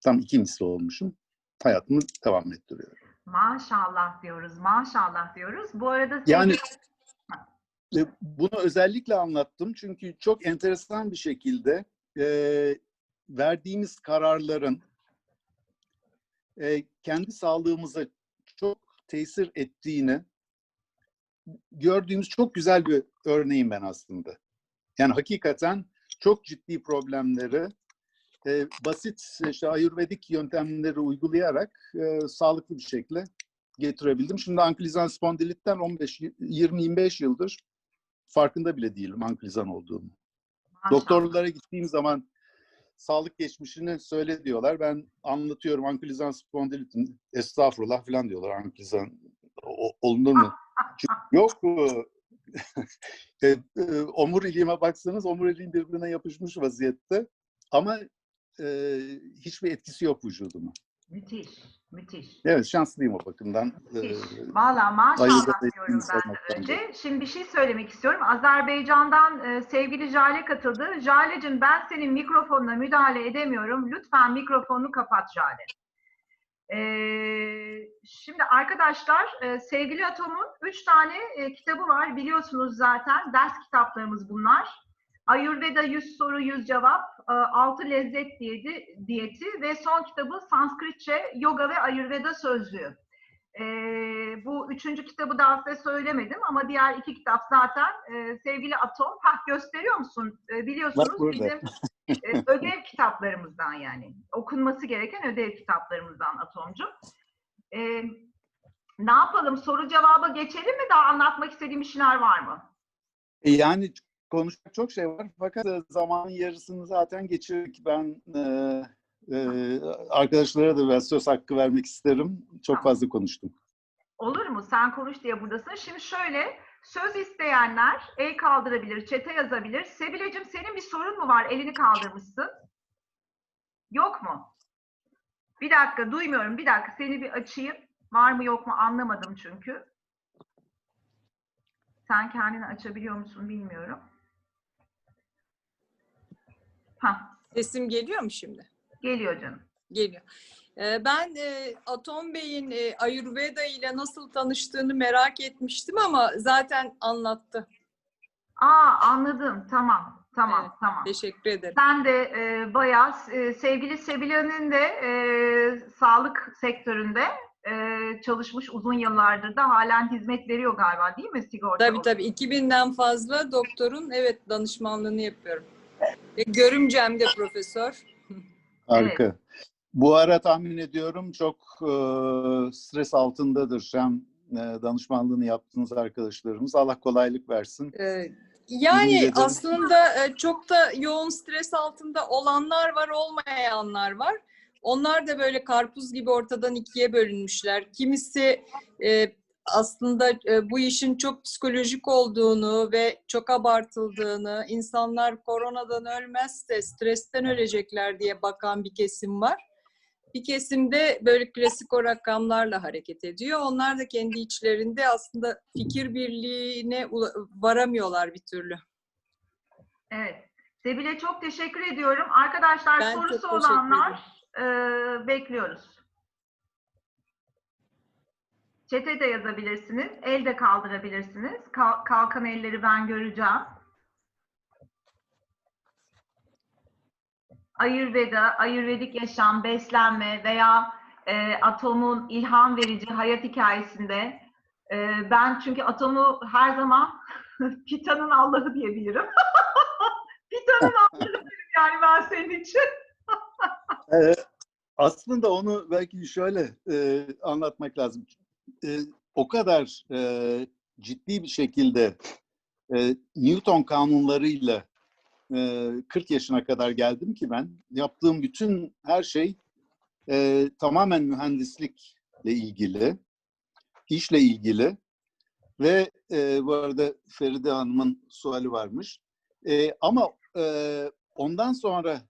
tam iki misli olmuşum. Hayatımı devam ettiriyorum. Maşallah diyoruz, maşallah diyoruz. Bu arada Yani e, bunu özellikle anlattım çünkü çok enteresan bir şekilde e, verdiğimiz kararların e, kendi sağlığımıza çok tesir ettiğini gördüğümüz çok güzel bir örneğim ben aslında. Yani hakikaten çok ciddi problemleri e, basit işte ayurvedik yöntemleri uygulayarak e, sağlıklı bir şekilde getirebildim. Şimdi ankilozan spondilitten 15 20-25 yıldır farkında bile değilim ankilozan olduğumu. Doktorlara gittiğim zaman sağlık geçmişini söyle diyorlar. Ben anlatıyorum ankilozan spondilitin estağfurullah falan diyorlar ankilozan o- olunur mu? Yok bu. e, e, omuriliğime baksanız omuriliğim birbirine yapışmış vaziyette. Ama e, hiçbir etkisi yok vücuduma. Müthiş, müthiş. Evet şanslıyım o bakımdan. E, Müthiş. Valla maşallah diyorum ben de önce. Şimdi bir şey söylemek istiyorum. Azerbaycan'dan e, sevgili Jale katıldı. Jale'cim ben senin mikrofonuna müdahale edemiyorum. Lütfen mikrofonunu kapat Jale. Ee, şimdi arkadaşlar e, sevgili Atom'un üç tane e, kitabı var biliyorsunuz zaten ders kitaplarımız bunlar. Ayurveda 100 soru 100 cevap, 6 lezzet diyeti, diyeti ve son kitabı Sanskritçe Yoga ve Ayurveda sözlüğü. Ee, bu üçüncü kitabı daha size söylemedim ama diğer iki kitap zaten e, sevgili Atom. Hah gösteriyor musun? E, biliyorsunuz bizim e, ödev kitaplarımızdan yani. Okunması gereken ödev kitaplarımızdan Atomcum. E, ne yapalım? Soru cevaba geçelim mi? Daha anlatmak istediğim bir şeyler var mı? E, Yani konuşacak çok şey var fakat e, zamanın yarısını zaten geçirdik. Ben e, e, arkadaşlara da biraz söz hakkı vermek isterim. Çok fazla konuştum. Olur mu? Sen konuş diye buradasın. Şimdi şöyle, söz isteyenler el kaldırabilir, çete yazabilir. Sebilecim senin bir sorun mu var? Elini kaldırmışsın. Yok mu? Bir dakika, duymuyorum. Bir dakika, seni bir açayım. Var mı yok mu anlamadım çünkü. Sen kendini açabiliyor musun bilmiyorum. Ha, Sesim geliyor mu şimdi? geliyor canım. Geliyor. Ee, Ben e, Atom Bey'in e, Ayurveda ile nasıl tanıştığını merak etmiştim ama zaten anlattı. Aa anladım. Tamam. Tamam. Evet. Tamam. Teşekkür ederim. Sen de e, bayağı e, sevgili Sebilya'nın de e, sağlık sektöründe e, çalışmış uzun yıllardır da halen hizmet veriyor galiba değil mi sigorta? Tabii tabii 2000'den fazla doktorun evet danışmanlığını yapıyorum. Ve görümcem de profesör. Harika. Bu ara tahmin ediyorum çok e, stres altındadır hem e, danışmanlığını yaptığınız arkadaşlarımız. Allah kolaylık versin. Ee, Yani aslında e, çok da yoğun stres altında olanlar var, olmayanlar var. Onlar da böyle karpuz gibi ortadan ikiye bölünmüşler. Kimisi e, aslında e, bu işin çok psikolojik olduğunu ve çok abartıldığını, insanlar koronadan ölmezse stresten ölecekler diye bakan bir kesim var. Bir kesimde böyle klasik o rakamlarla hareket ediyor. Onlar da kendi içlerinde aslında fikir birliğine varamıyorlar bir türlü. Evet. Sebile çok teşekkür ediyorum. Arkadaşlar Ben sorusu olanlar e, bekliyoruz. Çete de yazabilirsiniz. El de kaldırabilirsiniz. Kal- kalkan elleri ben göreceğim. Ayurveda, Ayurvedik yaşam, beslenme veya e, atomun ilham verici hayat hikayesinde e, ben çünkü atomu her zaman Pita'nın Allah'ı diyebilirim. Pita'nın Allah'ı derim yani ben senin için. Ee, aslında onu belki şöyle e, anlatmak lazım. E, o kadar e, ciddi bir şekilde e, Newton kanunlarıyla e, 40 yaşına kadar geldim ki ben yaptığım bütün her şey e, tamamen mühendislikle ilgili, işle ilgili ve e, bu arada Feride Hanım'ın suali varmış. E, ama e, ondan sonra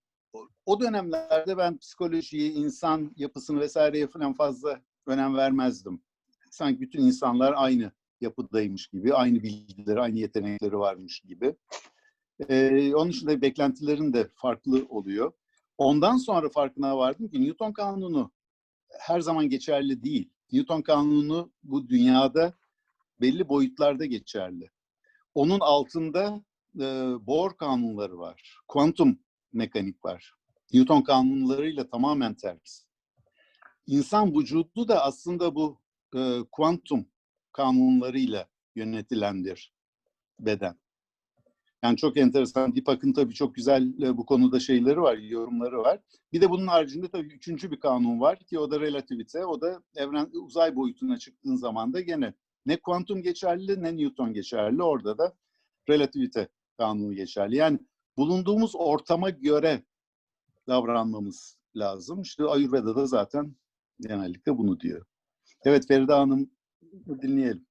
o- dönemlerde ben psikolojiyi, insan yapısını vesaireye falan fazla önem vermezdim. Sanki bütün insanlar aynı yapıdaymış gibi, aynı bilgileri, aynı yetenekleri varmış gibi. Ee, onun için de beklentilerin de farklı oluyor. Ondan sonra farkına vardım ki Newton kanunu her zaman geçerli değil. Newton kanunu bu dünyada belli boyutlarda geçerli. Onun altında e, Bohr kanunları var, kuantum mekanik var. Newton kanunlarıyla tamamen ters. İnsan vücudu da aslında bu e, kuantum kanunlarıyla yönetilen bir beden. Yani çok enteresan. Deepak'ın tabii çok güzel e, bu konuda şeyleri var, yorumları var. Bir de bunun haricinde tabii üçüncü bir kanun var ki o da relativite. O da evren uzay boyutuna çıktığın zaman da gene ne kuantum geçerli ne Newton geçerli. Orada da relativite kanunu geçerli. Yani bulunduğumuz ortama göre davranmamız lazım. İşte Ayurveda'da zaten genellikle bunu diyor. Evet Feride Hanım dinleyelim.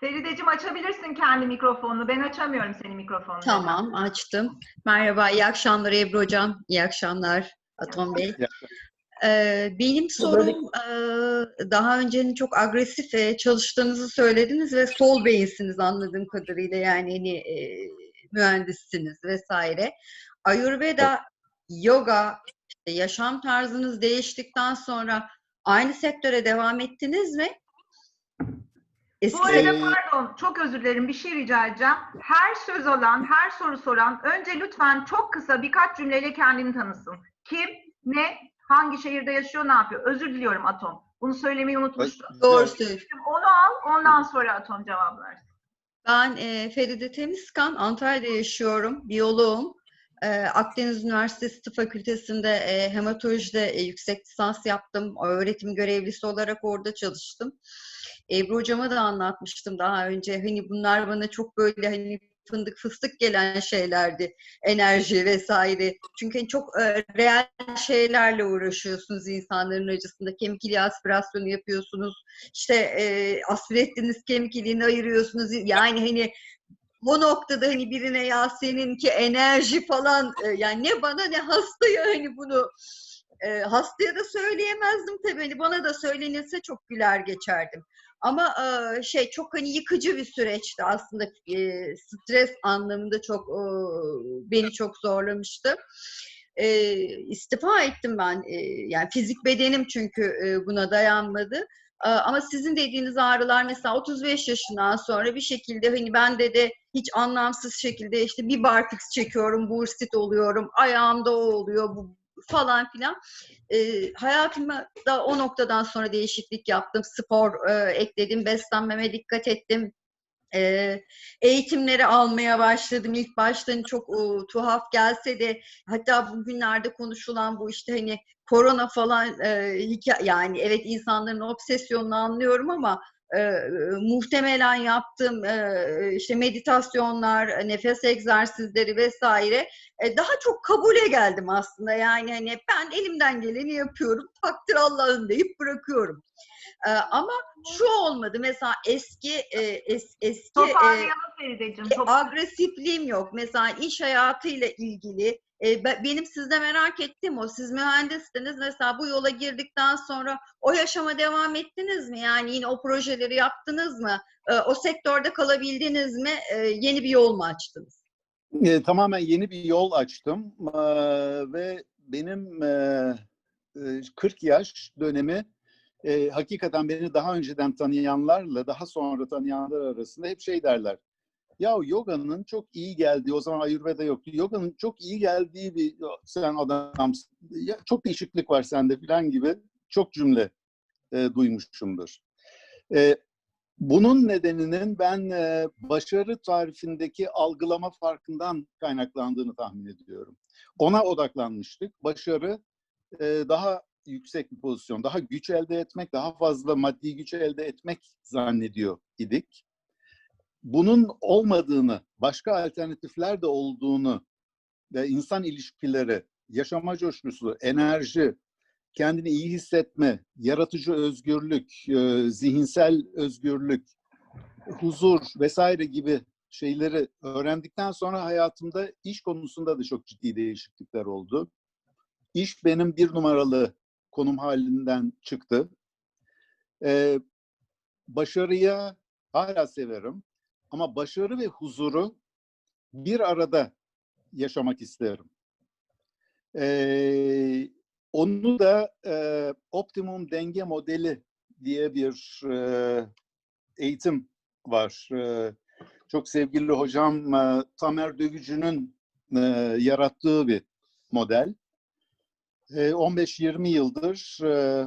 Ferideciğim açabilirsin kendi mikrofonunu. Ben açamıyorum senin mikrofonunu. Tamam, açtım. Merhaba, iyi akşamlar Ebru Hocam. İyi akşamlar Atom Bey. Ee, benim sorum e, daha önce çok agresif e, çalıştığınızı söylediniz ve sol beyinsiniz anladığım kadarıyla yani hani, e, mühendissiniz vesaire. Ayurveda, yoga, yaşam tarzınız değiştikten sonra aynı sektöre devam ettiniz mi? Eski Bu arada pardon, çok özür dilerim. Bir şey rica edeceğim. Her söz alan, her soru soran önce lütfen çok kısa birkaç cümleyle kendini tanısın. Kim, ne, hangi şehirde yaşıyor, ne yapıyor? Özür diliyorum Atom. Bunu söylemeyi unutmuştum. Doğru söylüyorsun. Onu al, ondan sonra Atom cevap versin. Ben e, Feride Temizkan, Antalya'da yaşıyorum, biyoloğum. E, Akdeniz Üniversitesi Tıp Fakültesi'nde e, hematolojide e, yüksek lisans yaptım. Öğretim görevlisi olarak orada çalıştım. Ebru Hocam'a da anlatmıştım daha önce. Hani bunlar bana çok böyle hani fındık fıstık gelen şeylerdi. Enerji vesaire. Çünkü çok e, reel şeylerle uğraşıyorsunuz insanların acısında. Kemik iliği aspirasyonu yapıyorsunuz. İşte e, aspir ettiğiniz kemik iliğini ayırıyorsunuz. Yani hani o noktada hani birine ya seninki enerji falan e, yani ne bana ne hastaya hani bunu e, hastaya da söyleyemezdim tabii hani bana da söylenilse çok güler geçerdim. Ama e, şey çok hani yıkıcı bir süreçti aslında e, stres anlamında çok e, beni çok zorlamıştı. E, istifa ettim ben e, yani fizik bedenim çünkü e, buna dayanmadı. E, Ama sizin dediğiniz ağrılar mesela 35 yaşından sonra bir şekilde hani bende de hiç anlamsız şekilde işte bir barfix çekiyorum, bursit oluyorum, ayağımda o oluyor bu falan filan. E, hayatımda o noktadan sonra değişiklik yaptım. Spor e, ekledim, beslenmeme dikkat ettim. E, eğitimleri almaya başladım. İlk başta hani çok e, tuhaf gelse de hatta bugünlerde konuşulan bu işte hani korona falan e, hikaye yani evet insanların obsesyonunu anlıyorum ama e, muhtemelen yaptığım e, işte meditasyonlar, nefes egzersizleri vesaire e, daha çok kabule geldim aslında. Yani hani ben elimden geleni yapıyorum. Takdir Allah'ın deyip bırakıyorum. E, ama şu olmadı. Mesela eski e, es, eski e, e, agresifliğim yok. Mesela iş hayatıyla ilgili e, be- benim sizde merak ettiğim o. Siz mühendissiniz. Mesela bu yola girdikten sonra o yaşama devam ettiniz mi? Yani yine o projeleri yaptınız mı? E, o sektörde kalabildiniz mi? E, yeni bir yol mu açtınız? E, tamamen yeni bir yol açtım E, ve benim e, e, 40 yaş dönemi e, hakikaten beni daha önceden tanıyanlarla daha sonra tanıyanlar arasında hep şey derler. Ya yoganın çok iyi geldiği, o zaman Ayurveda yoktu. Yoganın çok iyi geldiği bir sen adamsın. Ya, çok değişiklik var sende falan gibi çok cümle e, duymuşumdur. E, bunun nedeninin ben e, başarı tarifindeki algılama farkından kaynaklandığını tahmin ediyorum. Ona odaklanmıştık. Başarı e, daha yüksek bir pozisyon, daha güç elde etmek, daha fazla maddi güç elde etmek zannediyor idik. Bunun olmadığını, başka alternatifler de olduğunu ve insan ilişkileri, yaşama coşkusu, enerji, kendini iyi hissetme, yaratıcı özgürlük, e, zihinsel özgürlük, huzur vesaire gibi şeyleri öğrendikten sonra hayatımda iş konusunda da çok ciddi değişiklikler oldu. İş benim bir numaralı konum halinden çıktı. Ee, başarıya hala severim ama başarı ve huzuru bir arada yaşamak isterim. Ee, onu da e, optimum denge modeli diye bir e, eğitim var. E, çok sevgili hocam e, Tamer Dövücü'nün e, yarattığı bir model. E, 15-20 yıldır e,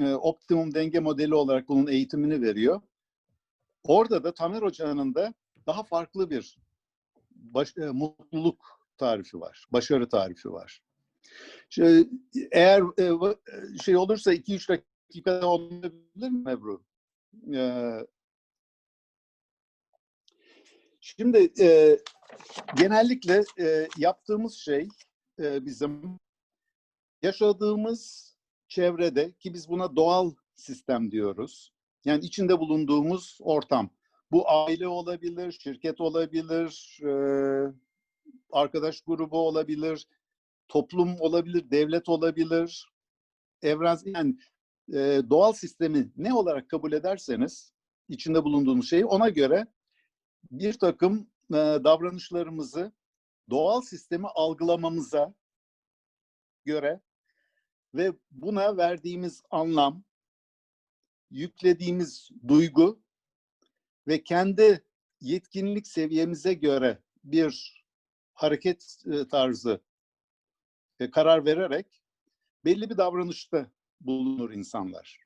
e, optimum denge modeli olarak bunun eğitimini veriyor. Orada da Tamer Hoca'nın da daha farklı bir baş, e, mutluluk tarifi var, başarı tarifi var. Şey, eğer e, e, şey olursa 2-3 dakikada olabilir mi Ebru? Ee, Şimdi e, genellikle e, yaptığımız şey e, bizim yaşadığımız çevrede ki biz buna doğal sistem diyoruz. Yani içinde bulunduğumuz ortam. Bu aile olabilir, şirket olabilir, e, arkadaş grubu olabilir, toplum olabilir, devlet olabilir. Evren yani e, doğal sistemi ne olarak kabul ederseniz içinde bulunduğunuz şeyi ona göre bir takım e, davranışlarımızı doğal sistemi algılamamıza göre ve buna verdiğimiz anlam, yüklediğimiz duygu ve kendi yetkinlik seviyemize göre bir hareket e, tarzı e, karar vererek belli bir davranışta bulunur insanlar.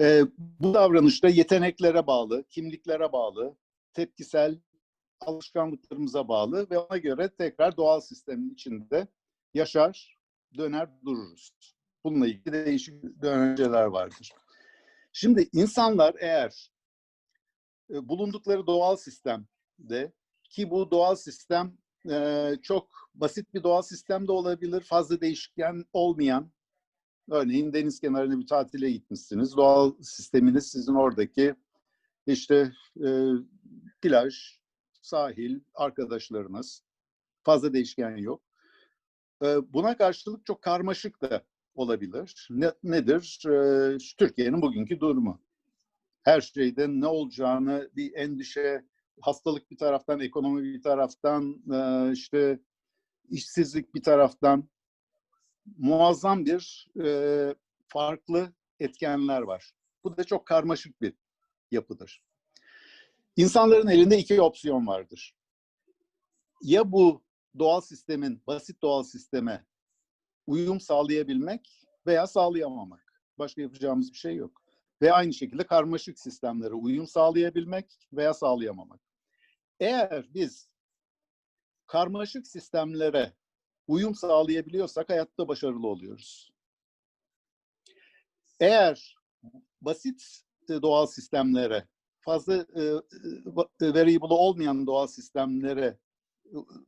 E, bu davranışta yeteneklere bağlı, kimliklere bağlı, tepkisel alışkanlıklarımıza bağlı ve ona göre tekrar doğal sistemin içinde yaşar, döner dururuz. Bununla ilgili değişik dönemceler vardır. Şimdi insanlar eğer e, bulundukları doğal sistemde ki bu doğal sistem e, çok basit bir doğal sistem de olabilir, fazla değişken olmayan Örneğin deniz kenarına bir tatile gitmişsiniz. Doğal sisteminiz sizin oradaki işte e, plaj, sahil, arkadaşlarınız. Fazla değişken yok. Buna karşılık çok karmaşık da olabilir. Ne, nedir? Türkiye'nin bugünkü durumu. Her şeyden ne olacağını bir endişe, hastalık bir taraftan, ekonomi bir taraftan, işte işsizlik bir taraftan, muazzam bir farklı etkenler var. Bu da çok karmaşık bir yapıdır. İnsanların elinde iki opsiyon vardır. Ya bu doğal sistemin, basit doğal sisteme uyum sağlayabilmek veya sağlayamamak. Başka yapacağımız bir şey yok. Ve aynı şekilde karmaşık sistemlere uyum sağlayabilmek veya sağlayamamak. Eğer biz karmaşık sistemlere uyum sağlayabiliyorsak hayatta başarılı oluyoruz. Eğer basit e, doğal sistemlere, fazla e, e, variable olmayan doğal sistemlere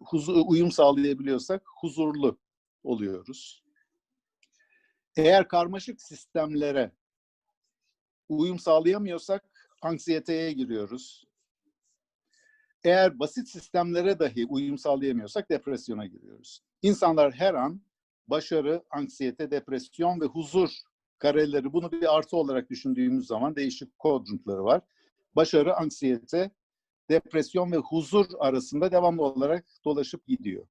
huzu- uyum sağlayabiliyorsak huzurlu oluyoruz. Eğer karmaşık sistemlere uyum sağlayamıyorsak anksiyeteye giriyoruz. Eğer basit sistemlere dahi uyum sağlayamıyorsak depresyona giriyoruz. İnsanlar her an başarı, anksiyete, depresyon ve huzur kareleri bunu bir artı olarak düşündüğümüz zaman değişik kodrantları var. Başarı, anksiyete, depresyon ve huzur arasında devamlı olarak dolaşıp gidiyor.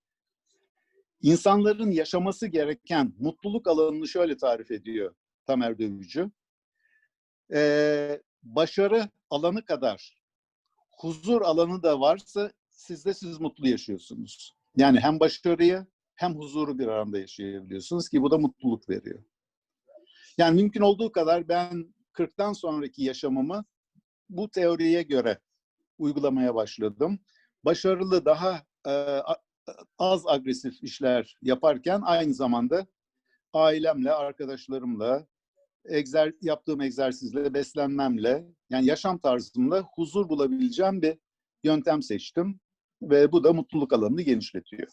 İnsanların yaşaması gereken mutluluk alanını şöyle tarif ediyor Tamer Dövücü. Ee, başarı alanı kadar huzur alanı da varsa sizde siz mutlu yaşıyorsunuz. Yani hem başarıyı hem huzuru bir arada yaşayabiliyorsunuz ki bu da mutluluk veriyor. Yani mümkün olduğu kadar ben 40'tan sonraki yaşamımı bu teoriye göre uygulamaya başladım. Başarılı daha e, az agresif işler yaparken aynı zamanda ailemle, arkadaşlarımla, egzer, yaptığım egzersizle, beslenmemle, yani yaşam tarzımla huzur bulabileceğim bir yöntem seçtim. Ve bu da mutluluk alanını genişletiyor.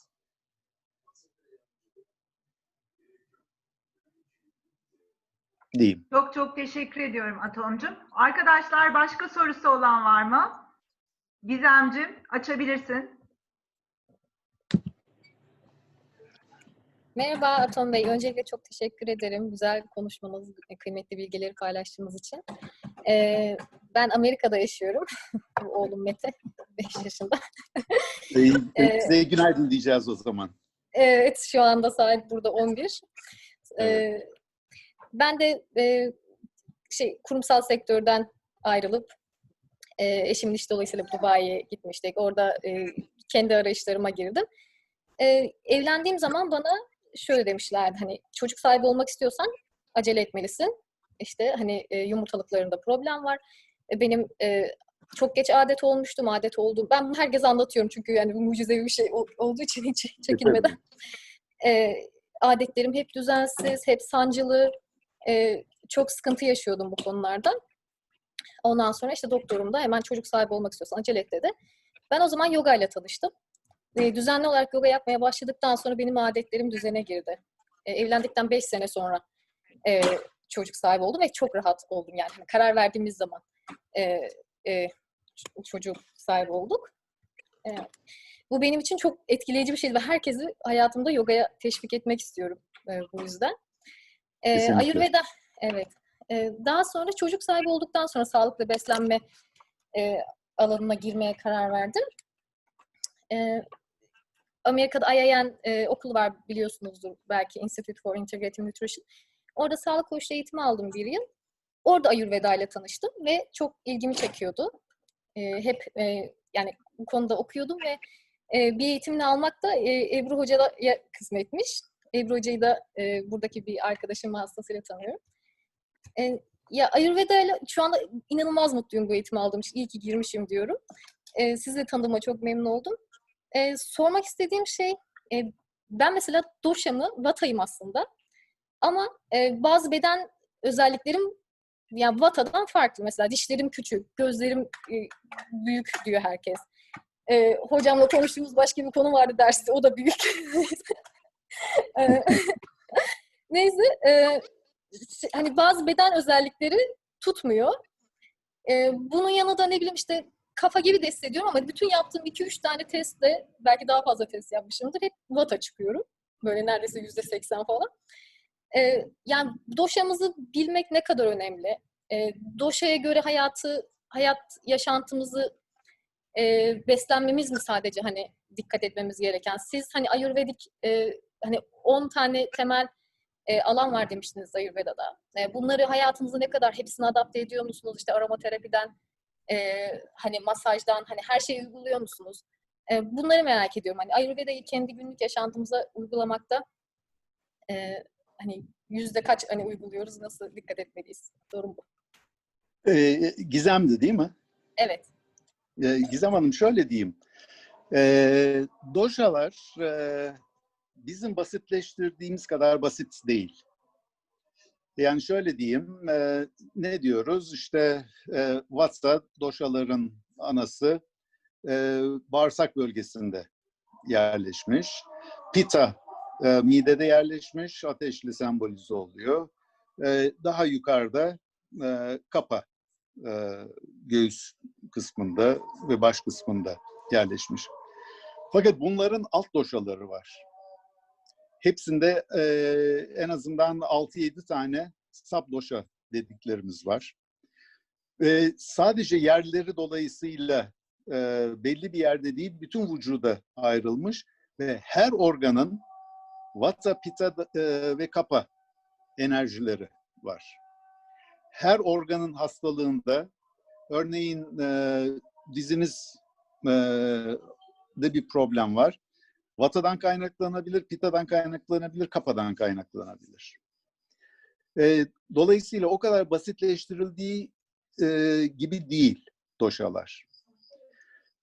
Diyeyim. Çok çok teşekkür ediyorum Atomcum. Arkadaşlar başka sorusu olan var mı? Gizemcim açabilirsin. Merhaba Atom Bey. Öncelikle çok teşekkür ederim. Güzel konuşmanız, kıymetli bilgileri paylaştığınız için. Ee, ben Amerika'da yaşıyorum. Oğlum Mete, 5 yaşında. Ee, Ee, Size günaydın diyeceğiz o zaman. Evet, şu anda saat burada 11. Ee, ben de e, şey kurumsal sektörden ayrılıp e, eşimin iş dolayısıyla Dubai'ye gitmiştik. Orada e, kendi arayışlarıma girdim. E, evlendiğim zaman bana şöyle demişlerdi hani çocuk sahibi olmak istiyorsan acele etmelisin. İşte hani e, yumurtalıklarında problem var. E, benim e, çok geç adet olmuştum, adet oldum. Ben bunu herkese anlatıyorum çünkü yani bu mucizevi bir şey ol- olduğu için hiç çekinmeden. E, adetlerim hep düzensiz, hep sancılı. E, çok sıkıntı yaşıyordum bu konularda. Ondan sonra işte doktorum da hemen çocuk sahibi olmak istiyorsan acele et dedi. Ben o zaman yoga ile tanıştım. E, düzenli olarak yoga yapmaya başladıktan sonra benim adetlerim düzene girdi. E, evlendikten 5 sene sonra e, çocuk sahibi oldum ve çok rahat oldum yani. Hani karar verdiğimiz zaman e, e, çocuk sahibi olduk. E, bu benim için çok etkileyici bir şeydi ve herkesi hayatımda yogaya teşvik etmek istiyorum e, bu yüzden. E. Ayurveda, evet. E, daha sonra çocuk sahibi olduktan sonra sağlıklı beslenme e, alanına girmeye karar verdim. E, Amerika'da IIN e, okul var biliyorsunuzdur belki Institute for Integrative Nutrition. Orada sağlık koçluğu eğitimi aldım bir yıl. Orada Ayurveda ile tanıştım ve çok ilgimi çekiyordu. E, hep e, yani bu konuda okuyordum ve bir eğitimini almak da e, Ebru Hoca'ya kısmetmiş. Ebru Hoca'yı da buradaki bir arkadaşım vasıtasıyla tanıyorum. E, ya Ayurveda ile şu anda inanılmaz mutluyum bu eğitimi aldığım için. İyi ki girmişim diyorum. E, sizi de tanıdığıma çok memnun oldum. E, sormak istediğim şey, e, ben mesela doşamı, vatayım aslında. Ama e, bazı beden özelliklerim yani vatadan farklı. Mesela dişlerim küçük, gözlerim e, büyük diyor herkes. E, hocamla konuştuğumuz başka bir konu vardı derste, o da büyük. E, Neyse, e, hani bazı beden özellikleri tutmuyor. E, bunun yanında ne bileyim işte kafa gibi de hissediyorum ama bütün yaptığım 2-3 tane testle belki daha fazla test yapmışımdır. Hep vata çıkıyorum. Böyle neredeyse yüzde seksen falan. Ee, yani doşamızı bilmek ne kadar önemli. Ee, doşaya göre hayatı, hayat yaşantımızı e, beslenmemiz mi sadece hani dikkat etmemiz gereken? Siz hani Ayurvedik e, hani 10 tane temel e, alan var demiştiniz Ayurveda'da. E, bunları hayatınıza ne kadar hepsini adapte ediyor musunuz? İşte aromaterapiden e, hani masajdan hani her şeyi uyguluyor musunuz? E, bunları merak ediyorum. Hani Ayurveda'yı kendi günlük yaşantımıza uygulamakta e, hani yüzde kaç hani uyguluyoruz? Nasıl dikkat etmeliyiz? Sorun bu. Ee, Gizem'di değil mi? Evet. Ee, Gizem Hanım şöyle diyeyim. Ee, doşalar e, bizim basitleştirdiğimiz kadar basit değil. Yani şöyle diyeyim, e, ne diyoruz? İşte e, Vata doşaların anası e, bağırsak bölgesinde yerleşmiş. Pita e, midede yerleşmiş, ateşli sembolize oluyor. E, daha yukarıda e, kapa e, göğüs kısmında ve baş kısmında yerleşmiş. Fakat bunların alt doşaları var. Hepsinde e, en azından 6-7 tane sub doşa dediklerimiz var. E, sadece yerleri dolayısıyla e, belli bir yerde değil, bütün vücuda ayrılmış ve her organın Vata, Pitta e, ve Kapha enerjileri var. Her organın hastalığında, örneğin e, diziniz de bir problem var. Vata'dan kaynaklanabilir, Pitta'dan kaynaklanabilir, Kapha'dan kaynaklanabilir. E, dolayısıyla o kadar basitleştirildiği e, gibi değil doşalar.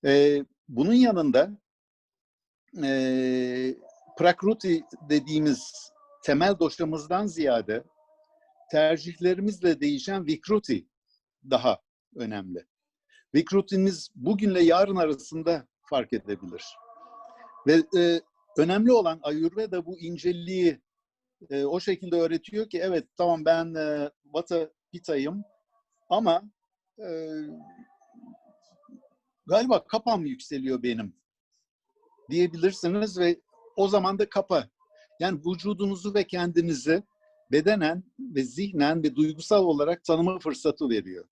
E, bunun yanında e, Prakruti dediğimiz temel doşamızdan ziyade tercihlerimizle değişen Vikruti daha önemli. Vikrutimiz bugünle yarın arasında fark edebilir. Ve e, önemli olan Ayurveda bu inceliği e, o şekilde öğretiyor ki evet tamam ben e, Vata Pitta'yım ama e, galiba kapam yükseliyor benim diyebilirsiniz ve o zaman da kapa. Yani vücudunuzu ve kendinizi bedenen ve zihnen ve duygusal olarak tanıma fırsatı veriyor.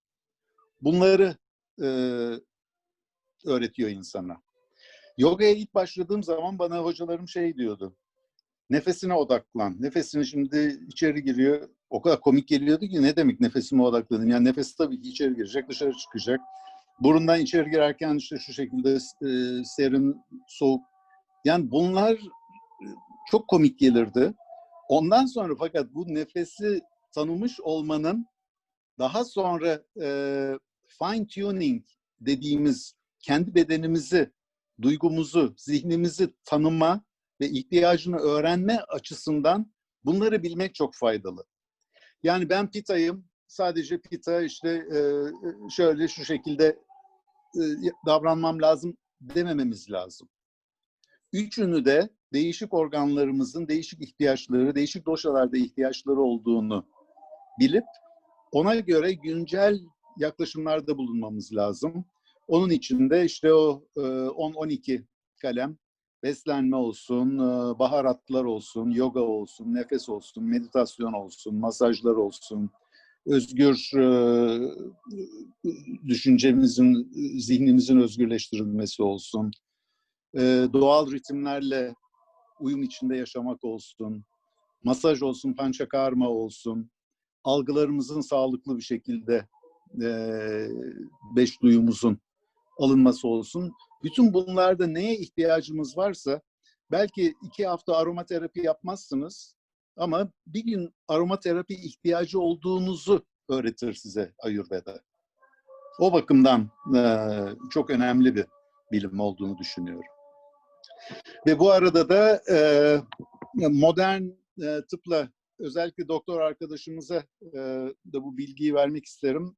Bunları e, öğretiyor insana. Yoga'ya ilk başladığım zaman bana hocalarım şey diyordu. Nefesine odaklan. Nefesini şimdi içeri giriyor. O kadar komik geliyordu ki ne demek nefesime odaklanayım? Yani nefes tabii ki içeri girecek, dışarı çıkacak. Burundan içeri girerken işte şu şekilde e, serin, soğuk. Yani bunlar çok komik gelirdi. Ondan sonra fakat bu nefesi tanımış olmanın daha sonra e, fine tuning dediğimiz kendi bedenimizi, duygumuzu, zihnimizi tanıma ve ihtiyacını öğrenme açısından bunları bilmek çok faydalı. Yani ben pitayım, sadece pita işte e, şöyle şu şekilde e, davranmam lazım demememiz lazım. Üçünü de değişik organlarımızın değişik ihtiyaçları, değişik doşalarda ihtiyaçları olduğunu bilip ona göre güncel yaklaşımlarda bulunmamız lazım. Onun için de işte o 10-12 kalem beslenme olsun, baharatlar olsun, yoga olsun, nefes olsun, meditasyon olsun, masajlar olsun, özgür düşüncemizin, zihnimizin özgürleştirilmesi olsun, doğal ritimlerle uyum içinde yaşamak olsun, masaj olsun, pançakarma olsun, algılarımızın sağlıklı bir şekilde beş duyumuzun alınması olsun. Bütün bunlarda neye ihtiyacımız varsa belki iki hafta aromaterapi yapmazsınız ama bir gün aromaterapi ihtiyacı olduğunuzu öğretir size Ayurveda. O bakımdan çok önemli bir bilim olduğunu düşünüyorum. Ve bu arada da modern tıpla özellikle doktor arkadaşımıza da bu bilgiyi vermek isterim.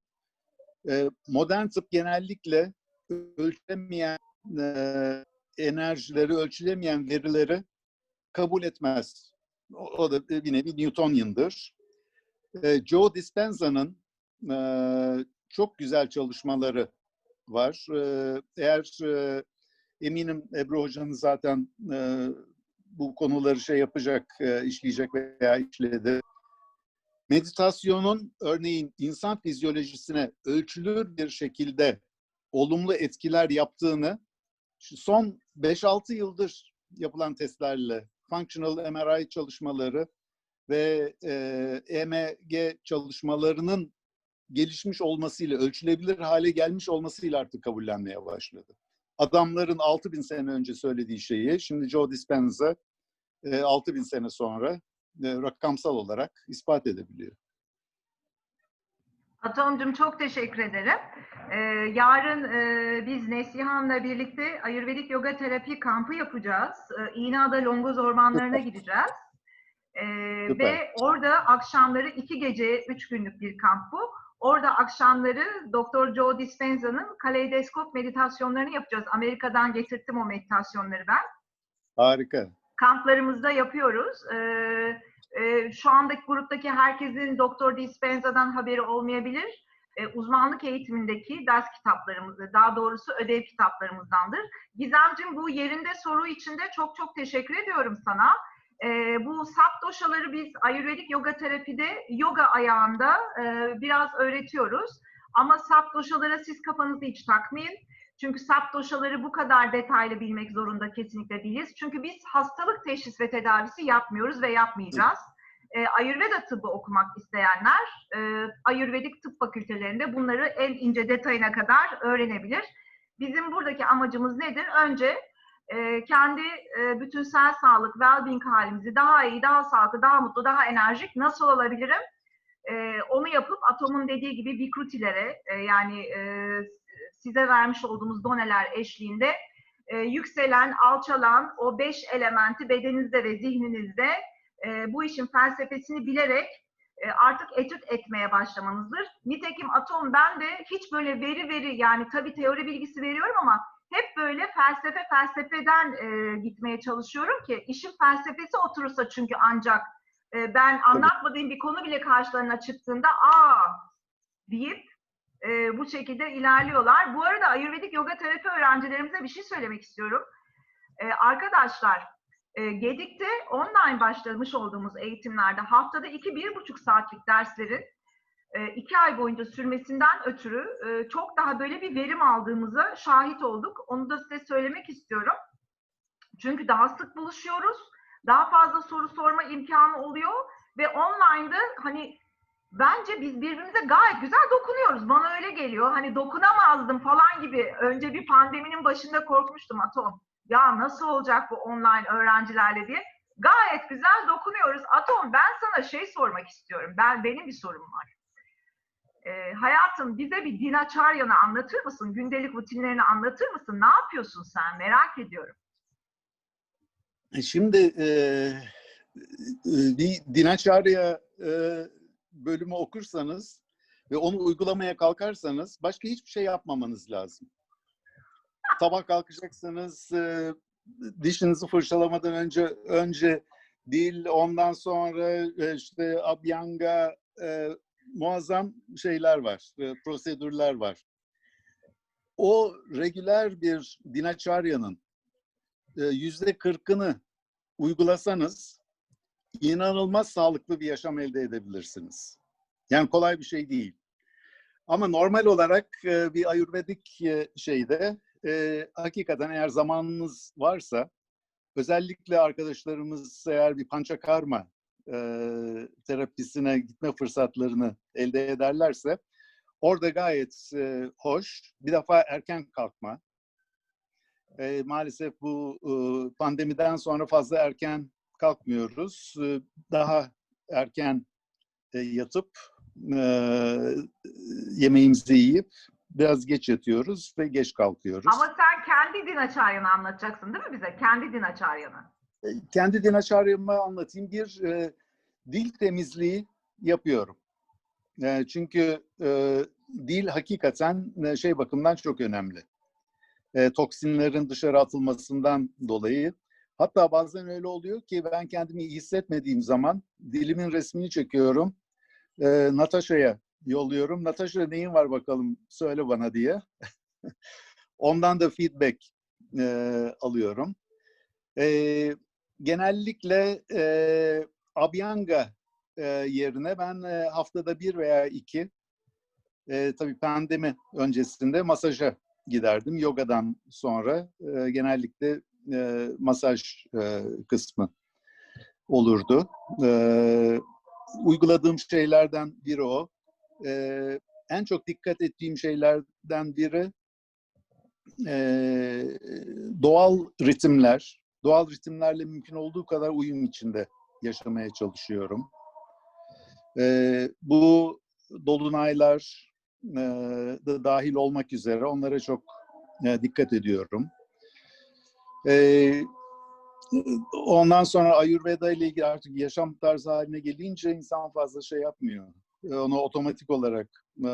modern tıp genellikle ölçülemeyen enerjileri, ölçülemeyen verileri kabul etmez. O, da bir nevi Newtonian'dır. Joe Dispenza'nın çok güzel çalışmaları var. eğer eminim Ebru Hoca'nın zaten bu konuları şey yapacak, işleyecek veya işledi. Meditasyonun örneğin insan fizyolojisine ölçülür bir şekilde olumlu etkiler yaptığını şu son 5-6 yıldır yapılan testlerle functional MRI çalışmaları ve e, EMG çalışmalarının gelişmiş olmasıyla, ölçülebilir hale gelmiş olmasıyla artık kabullenmeye başladı. Adamların 6000 sene önce söylediği şeyi şimdi Joe Dispenza e, 6000 sene sonra e, rakamsal olarak ispat edebiliyor. Atomcum çok teşekkür ederim. Ee, yarın e, biz Neslihan'la birlikte Ayurvedik Yoga Terapi kampı yapacağız. Ee, İğneada Longoz ormanlarına gideceğiz. Ee, ve orada akşamları iki gece, üç günlük bir kamp bu. Orada akşamları Dr. Joe Dispenza'nın kaleidoskop meditasyonlarını yapacağız. Amerika'dan getirttim o meditasyonları ben. Harika. kamplarımızda yapıyoruz. Ee, e, şu andaki gruptaki herkesin Doktor Dispenza'dan haberi olmayabilir. Ee, uzmanlık eğitimindeki ders kitaplarımızı, daha doğrusu ödev kitaplarımızdandır. Gizemcim bu yerinde soru için de çok çok teşekkür ediyorum sana. Ee, bu sap doşaları biz Ayurvedik yoga terapide yoga ayağında e, biraz öğretiyoruz. Ama sap doşalara siz kafanızı hiç takmayın. Çünkü sap doşaları bu kadar detaylı bilmek zorunda kesinlikle değiliz. Çünkü biz hastalık teşhis ve tedavisi yapmıyoruz ve yapmayacağız. Ee, Ayurveda tıbbı okumak isteyenler e, Ayurvedik tıp fakültelerinde bunları en ince detayına kadar öğrenebilir. Bizim buradaki amacımız nedir? Önce e, kendi e, bütünsel sağlık, well-being halimizi daha iyi, daha sağlıklı, daha mutlu, daha enerjik nasıl olabilirim? E, onu yapıp atomun dediği gibi vikrutilere e, yani e, size vermiş olduğumuz doneler eşliğinde e, yükselen, alçalan o beş elementi bedeninizde ve zihninizde e, bu işin felsefesini bilerek e, artık etüt etmeye başlamanızdır. Nitekim atom ben de hiç böyle veri veri yani tabii teori bilgisi veriyorum ama hep böyle felsefe felsefeden e, gitmeye çalışıyorum ki işin felsefesi oturursa çünkü ancak e, ben anlatmadığım bir konu bile karşılarına çıktığında aa deyip e, bu şekilde ilerliyorlar. Bu arada Ayurvedik yoga terapi öğrencilerimize bir şey söylemek istiyorum. E, arkadaşlar, e, Gedik'te online başlamış olduğumuz eğitimlerde haftada iki, bir buçuk saatlik derslerin e, iki ay boyunca sürmesinden ötürü e, çok daha böyle bir verim aldığımıza şahit olduk. Onu da size söylemek istiyorum. Çünkü daha sık buluşuyoruz. Daha fazla soru sorma imkanı oluyor ve online'da hani bence biz birbirimize gayet güzel dokunuyoruz. Bana öyle geliyor. Hani dokunamazdım falan gibi. Önce bir pandeminin başında korkmuştum Atom. Ya nasıl olacak bu online öğrencilerle diye. Gayet güzel dokunuyoruz. Atom ben sana şey sormak istiyorum. Ben benim bir sorum var. Ee, hayatım bize bir Dinaçaryan'ı anlatır mısın? Gündelik rutinlerini anlatır mısın? Ne yapıyorsun sen? Merak ediyorum. Şimdi e, e, Dinaçarya e, bölümü okursanız ve onu uygulamaya kalkarsanız başka hiçbir şey yapmamanız lazım. Sabah kalkacaksınız, e, dişinizi fırçalamadan önce önce dil, ondan sonra e, işte abhyanga, e, muazzam şeyler var, prosedürler var. O regüler bir Dinaçarya'nın yüzde kırkını uygulasanız inanılmaz sağlıklı bir yaşam elde edebilirsiniz. Yani kolay bir şey değil. Ama normal olarak e, bir ayurvedik e, şeyde e, hakikaten eğer zamanınız varsa özellikle arkadaşlarımız eğer bir pançakarma e, terapisine gitme fırsatlarını elde ederlerse orada gayet hoş. Bir defa erken kalkma. Maalesef bu pandemiden sonra fazla erken kalkmıyoruz. E, daha erken e, yatıp e, yemeğimizi yiyip biraz geç yatıyoruz ve geç kalkıyoruz. Ama sen kendi Dinaçaryan'ı anlatacaksın değil mi bize? Kendi Dinaçaryan'ı. E, kendi dinaçaryamı anlatayım. Bir e, dil temizliği yapıyorum. E, çünkü e, dil hakikaten e, şey bakımdan çok önemli. E, toksinlerin dışarı atılmasından dolayı. Hatta bazen öyle oluyor ki ben kendimi iyi hissetmediğim zaman dilimin resmini çekiyorum. E, Natasha'ya yolluyorum. Natasha neyin var bakalım söyle bana diye. Ondan da feedback e, alıyorum. E, genellikle e, Abhyanga e, yerine ben e, haftada bir veya iki e, tabii pandemi öncesinde masaja giderdim. Yogadan sonra e, genellikle e, masaj e, kısmı olurdu. E, uyguladığım şeylerden biri o. E, en çok dikkat ettiğim şeylerden biri e, doğal ritimler. Doğal ritimlerle mümkün olduğu kadar uyum içinde yaşamaya çalışıyorum. E, bu dolunaylar e, da dahil olmak üzere onlara çok e, dikkat ediyorum. E, ondan sonra Ayurveda ile ilgili artık yaşam tarzı haline gelince insan fazla şey yapmıyor. E, onu otomatik olarak, e,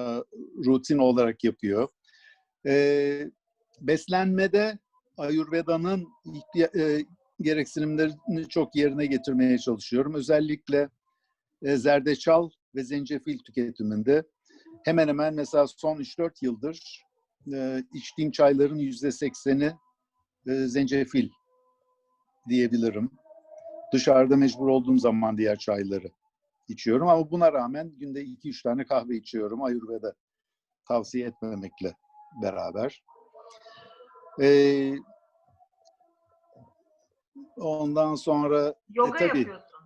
rutin olarak yapıyor. E, beslenmede Ayurveda'nın e, gereksinimlerini çok yerine getirmeye çalışıyorum. Özellikle e, zerdeçal ve zencefil tüketiminde hemen hemen mesela son 3-4 yıldır e, içtiğim çayların %80'i e, zencefil diyebilirim. Dışarıda mecbur olduğum zaman diğer çayları içiyorum ama buna rağmen günde 2-3 tane kahve içiyorum Ayurveda tavsiye etmemekle beraber. Ee, ondan sonra Yoga tabii. yapıyorsun.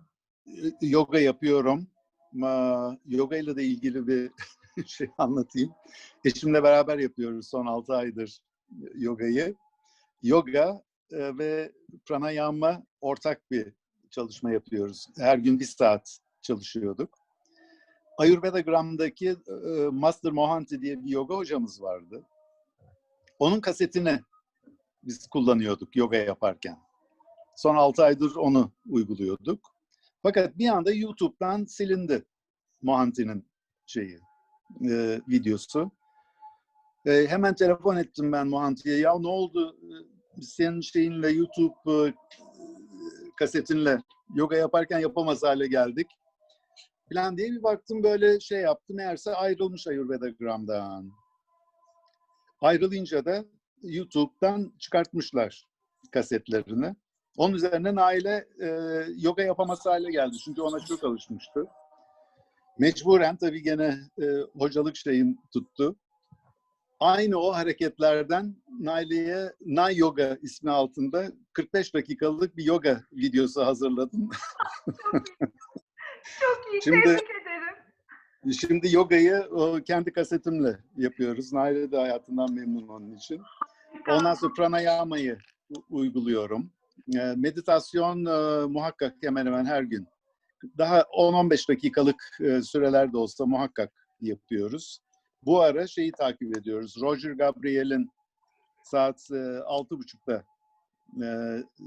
e, yoga yapıyorum. Ma, yoga ile de ilgili bir şey anlatayım. Eşimle beraber yapıyoruz son 6 aydır yogayı. Yoga ve pranayama ortak bir çalışma yapıyoruz. Her gün bir saat çalışıyorduk. Ayurveda Gram'daki Master Mohanty diye bir yoga hocamız vardı. Onun kasetini biz kullanıyorduk yoga yaparken. Son 6 aydır onu uyguluyorduk. Fakat bir anda YouTube'dan silindi Mohanty'nin şeyi, videosu. E, hemen telefon ettim ben Mohanty'ye. Ya ne oldu? E, Senin şeyinle YouTube e, kasetinle yoga yaparken yapamaz hale geldik. Falan diye bir baktım böyle şey yaptı. Meğerse ayrılmış Ayurveda Gram'dan. Ayrılınca da YouTube'dan çıkartmışlar kasetlerini. Onun üzerine Nail'e e, yoga yapamaz hale geldi. Çünkü ona çok alışmıştı. Mecburen tabii gene e, hocalık şeyim tuttu. Aynı o hareketlerden Nail'e Nay Yoga ismi altında 45 dakikalık bir yoga videosu hazırladım. Çok iyi. Şimdi- Tebrik ederim. Şimdi yogayı o, kendi kasetimle yapıyoruz. Nail'e de hayatından memnun onun için. Ondan sonra pranayama'yı uyguluyorum. E, meditasyon e, muhakkak hemen hemen her gün. Daha 10-15 dakikalık e, süreler de olsa muhakkak yapıyoruz. Bu ara şeyi takip ediyoruz. Roger Gabriel'in saat e, 6.30'da e,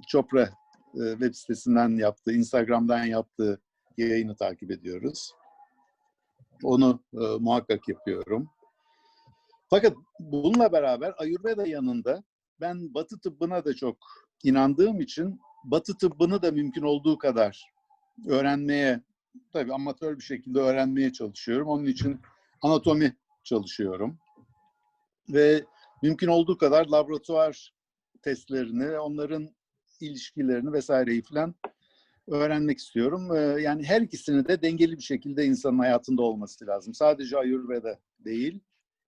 Chopra e, web sitesinden yaptığı, Instagram'dan yaptığı yayını takip ediyoruz. Onu e, muhakkak yapıyorum. Fakat bununla beraber Ayurveda yanında ben Batı tıbbına da çok inandığım için Batı tıbbını da mümkün olduğu kadar öğrenmeye, tabii amatör bir şekilde öğrenmeye çalışıyorum. Onun için anatomi çalışıyorum. Ve mümkün olduğu kadar laboratuvar testlerini, onların ilişkilerini vesaireyi falan öğrenmek istiyorum. Ee, Yani her ikisini de dengeli bir şekilde insanın hayatında olması lazım. Sadece Ayurveda değil,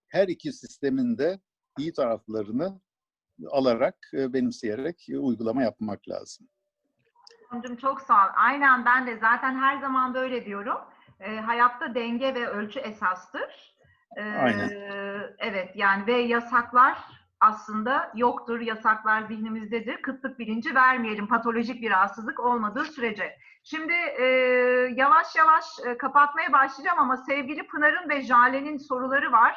her iki sistemin de iyi taraflarını alarak, e, benimseyerek e, uygulama yapmak lazım. Hocam çok sağ ol. Aynen ben de zaten her zaman böyle diyorum. Ee, hayatta denge ve ölçü esastır. Ee, Aynen. Evet yani ve yasaklar aslında yoktur. Yasaklar zihnimizdedir. Kıtlık bilinci vermeyelim patolojik bir rahatsızlık olmadığı sürece. Şimdi e, yavaş yavaş e, kapatmaya başlayacağım ama sevgili Pınar'ın ve Jale'nin soruları var.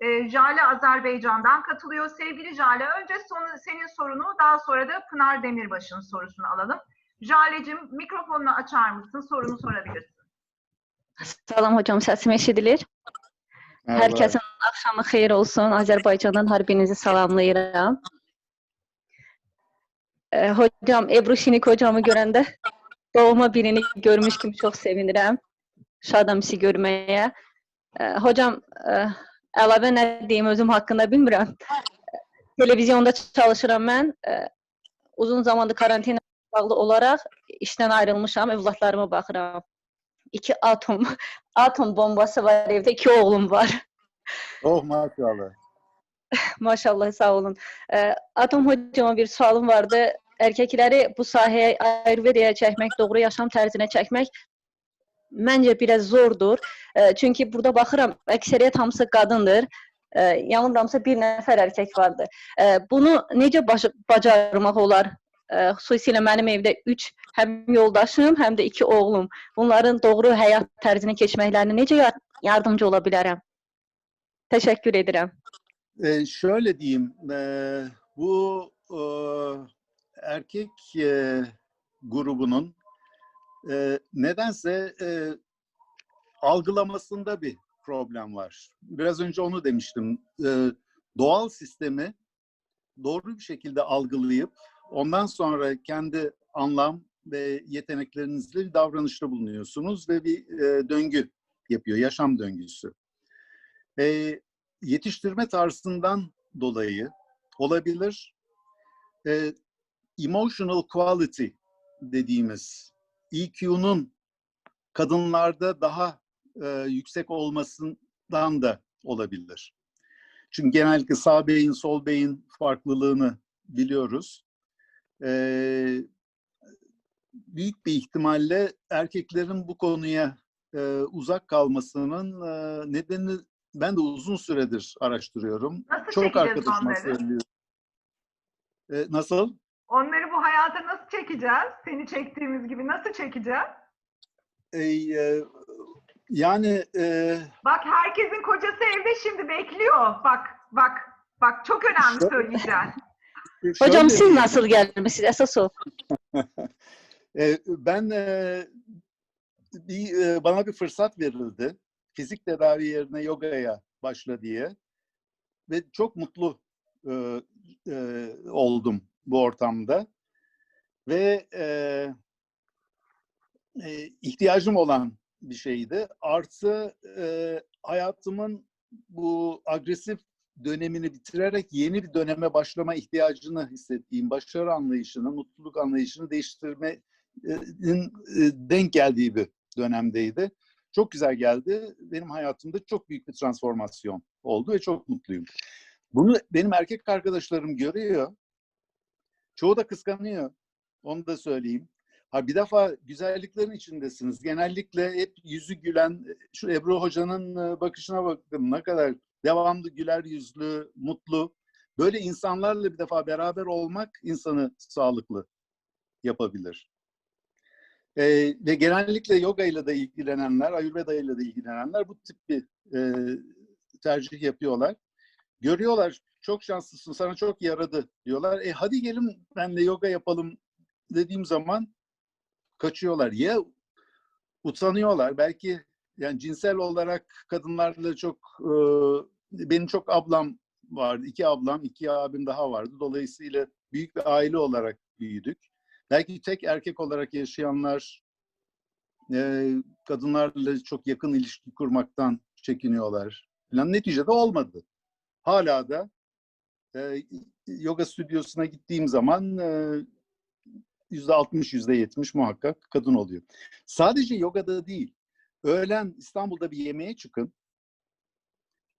E, Jale Azerbaycan'dan katılıyor. Sevgili Jale önce sonu, senin sorunu daha sonra da Pınar Demirbaş'ın sorusunu alalım. Jale'cim mikrofonunu açar mısın? Sorunu sorabilirsin. Salam hocam, səsim eşidilir. Merhaba. Hər kəsin axşamı xeyir olsun. Azərbaycandan hər birinizi salamlayıram. Ee, hocam, Ebru Şinik hocamı görəndə doğma birini görmüş kimi çox sevinirəm. Şadam sizi görməyə. Ee, hocam, e, əlavə nə deyim özüm haqqında bilmirəm. Televizyonda çalışıram mən. Ee, uzun zamandır karantina bağlı olaraq işdən ayrılmışam, övladlarıma baxıram. İki atom atom bombası var evde. iki oğlum var. Oh maşallah. Maşallah sağ olun. Ee, atom hocama bir sualım vardı. Erkekləri bu sahəyə Ayurvedaya çəkmək, doğru yaşam tərzinə çəkmək məncə biraz zordur. Ee, çünki burada baxıram, əksəriyyət hamısı qadındır. Ee, yanılmıramsa bir nəfər erkek vardı. Ee, bunu necə baş bacarmaq olar? Ee, xüsusilə mənim evdə 3 həm yoldaşım, həm də iki oğlum. Bunların doğru həyat tərzinə keçməklərinə necə yar- yardımcı ola bilərəm? Təşəkkür edirəm. Ee, şöyle diyeyim, e, bu e, erkek e, grubunun e, nedense e, algılamasında bir problem var. Biraz önce onu demiştim. E, doğal sistemi doğru bir şekilde algılayıp ondan sonra kendi anlam ve yeteneklerinizle bir davranışta bulunuyorsunuz ve bir e, döngü yapıyor, yaşam döngüsü. E, yetiştirme tarzından dolayı olabilir. E, emotional quality dediğimiz EQ'nun kadınlarda daha e, yüksek olmasından da olabilir. Çünkü genellikle sağ beyin, sol beyin farklılığını biliyoruz. Ee, büyük bir ihtimalle erkeklerin bu konuya e, uzak kalmasının e, nedeni ben de uzun süredir araştırıyorum. Nasıl Çok arkadaşıma söylüyorum. E, nasıl? Onları bu hayata nasıl çekeceğiz? Seni çektiğimiz gibi nasıl çekeceğiz? E, e, yani e, Bak herkesin kocası evde şimdi bekliyor. Bak bak bak çok önemli söyleyeceğim. Hocam şöyle siz diyeyim. nasıl gelmişsiniz? Esas o. E, ben e, bir, e, bana bir fırsat verildi. Fizik tedavi yerine yogaya başla diye. Ve çok mutlu e, e, oldum bu ortamda. Ve e, e, ihtiyacım olan bir şeydi. Artı e, hayatımın bu agresif dönemini bitirerek yeni bir döneme başlama ihtiyacını hissettiğim, başarı anlayışını, mutluluk anlayışını değiştirmenin e, denk geldiği bir dönemdeydi. Çok güzel geldi. Benim hayatımda çok büyük bir transformasyon oldu ve çok mutluyum. Bunu benim erkek arkadaşlarım görüyor. Çoğu da kıskanıyor. Onu da söyleyeyim. Ha bir defa güzelliklerin içindesiniz. Genellikle hep yüzü gülen, şu Ebru Hoca'nın e, bakışına bakın ne kadar devamlı güler yüzlü, mutlu. Böyle insanlarla bir defa beraber olmak insanı sağlıklı yapabilir. Ee, ve genellikle yoga ile de ilgilenenler, Ayurveda ile de ilgilenenler bu tip bir e, tercih yapıyorlar. Görüyorlar, çok şanslısın, sana çok yaradı diyorlar. E hadi gelin benle yoga yapalım dediğim zaman kaçıyorlar. Ya utanıyorlar. Belki yani cinsel olarak kadınlarla çok e, benim çok ablam vardı. iki ablam, iki abim daha vardı. Dolayısıyla büyük bir aile olarak büyüdük. Belki tek erkek olarak yaşayanlar e, kadınlarla çok yakın ilişki kurmaktan çekiniyorlar. Falan. Neticede olmadı. Hala da e, yoga stüdyosuna gittiğim zaman e, yüzde altmış, yüzde yetmiş muhakkak kadın oluyor. Sadece yogada değil. Öğlen İstanbul'da bir yemeğe çıkın.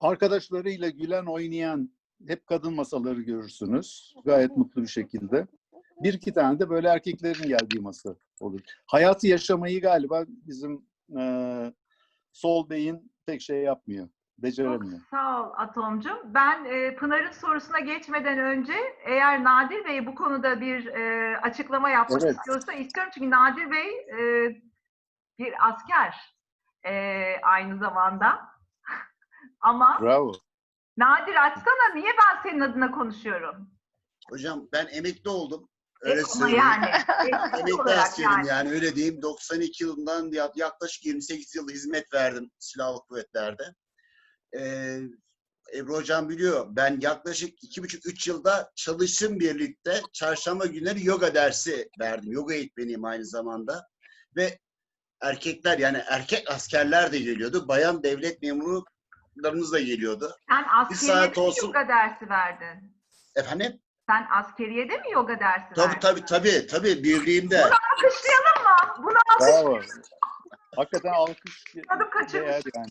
Arkadaşlarıyla gülen, oynayan hep kadın masaları görürsünüz. Gayet mutlu bir şekilde. Bir iki tane de böyle erkeklerin geldiği masa olur. Hayatı yaşamayı galiba bizim e, sol beyin pek şey yapmıyor. Çok Beceremiyor. sağ ol Atomcum. Ben e, Pınar'ın sorusuna geçmeden önce eğer Nadir Bey bu konuda bir e, açıklama yapmak Evet. istiyorsa istiyorum. Çünkü Nadir Bey e, bir asker e, aynı zamanda. Ama Bravo. Nadir açsana niye ben senin adına konuşuyorum? Hocam ben emekli oldum. Öyle E, ama söyleyeyim. yani. Emekli askerim yani. yani. öyle diyeyim. 92 yılından ya- yaklaşık 28 yıl hizmet verdim silahlı kuvvetlerde. Ee, Ebru Hocam biliyor. Ben yaklaşık 2,5-3 yılda çalışım birlikte çarşamba günleri yoga dersi verdim. Yoga eğitmeniyim aynı zamanda. Ve erkekler yani erkek askerler de geliyordu. Bayan devlet memurlarımız da geliyordu. Sen askeriyede saat mi olsun. yoga dersi verdin? Efendim? Sen askeriyede mi yoga dersi Tabii verdin? tabii tabii. Tabii birliğimde. Alkışlayalım mı? Bunu Bravo. Hakikaten alkış Adım kaçırmış. yani.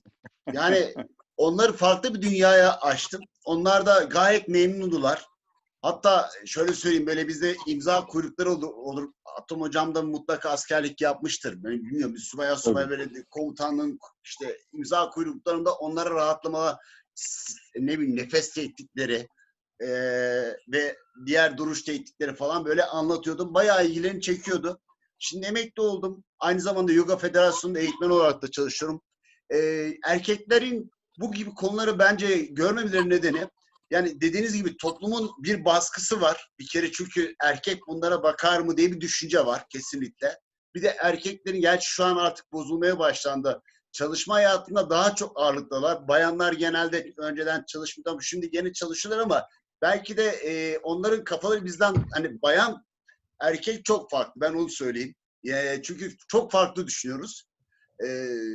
Yani onları farklı bir dünyaya açtım. Onlar da gayet memnundular. Hatta şöyle söyleyeyim böyle bizde imza kuyrukları olur. olur. Atom hocam da mutlaka askerlik yapmıştır. Ben bilmiyorum bir subaya subaya böyle komutanlığın işte imza kuyruklarında onlara rahatlama ne bileyim nefes tehditleri eee, ve diğer duruş tehditleri falan böyle anlatıyordum. Bayağı ilgilerini çekiyordu. Şimdi emekli oldum. Aynı zamanda Yoga Federasyonu'nda eğitmen olarak da çalışıyorum. Eee, erkeklerin bu gibi konuları bence görmemeleri nedeni yani dediğiniz gibi toplumun bir baskısı var. Bir kere çünkü erkek bunlara bakar mı diye bir düşünce var kesinlikle. Bir de erkeklerin gerçi şu an artık bozulmaya başlandı. Çalışma hayatında daha çok ağırlıktalar. Bayanlar genelde önceden çalışmıyor. Şimdi gene çalışıyorlar ama belki de e, onların kafaları bizden hani bayan erkek çok farklı. Ben onu söyleyeyim. E, çünkü çok farklı düşünüyoruz. E,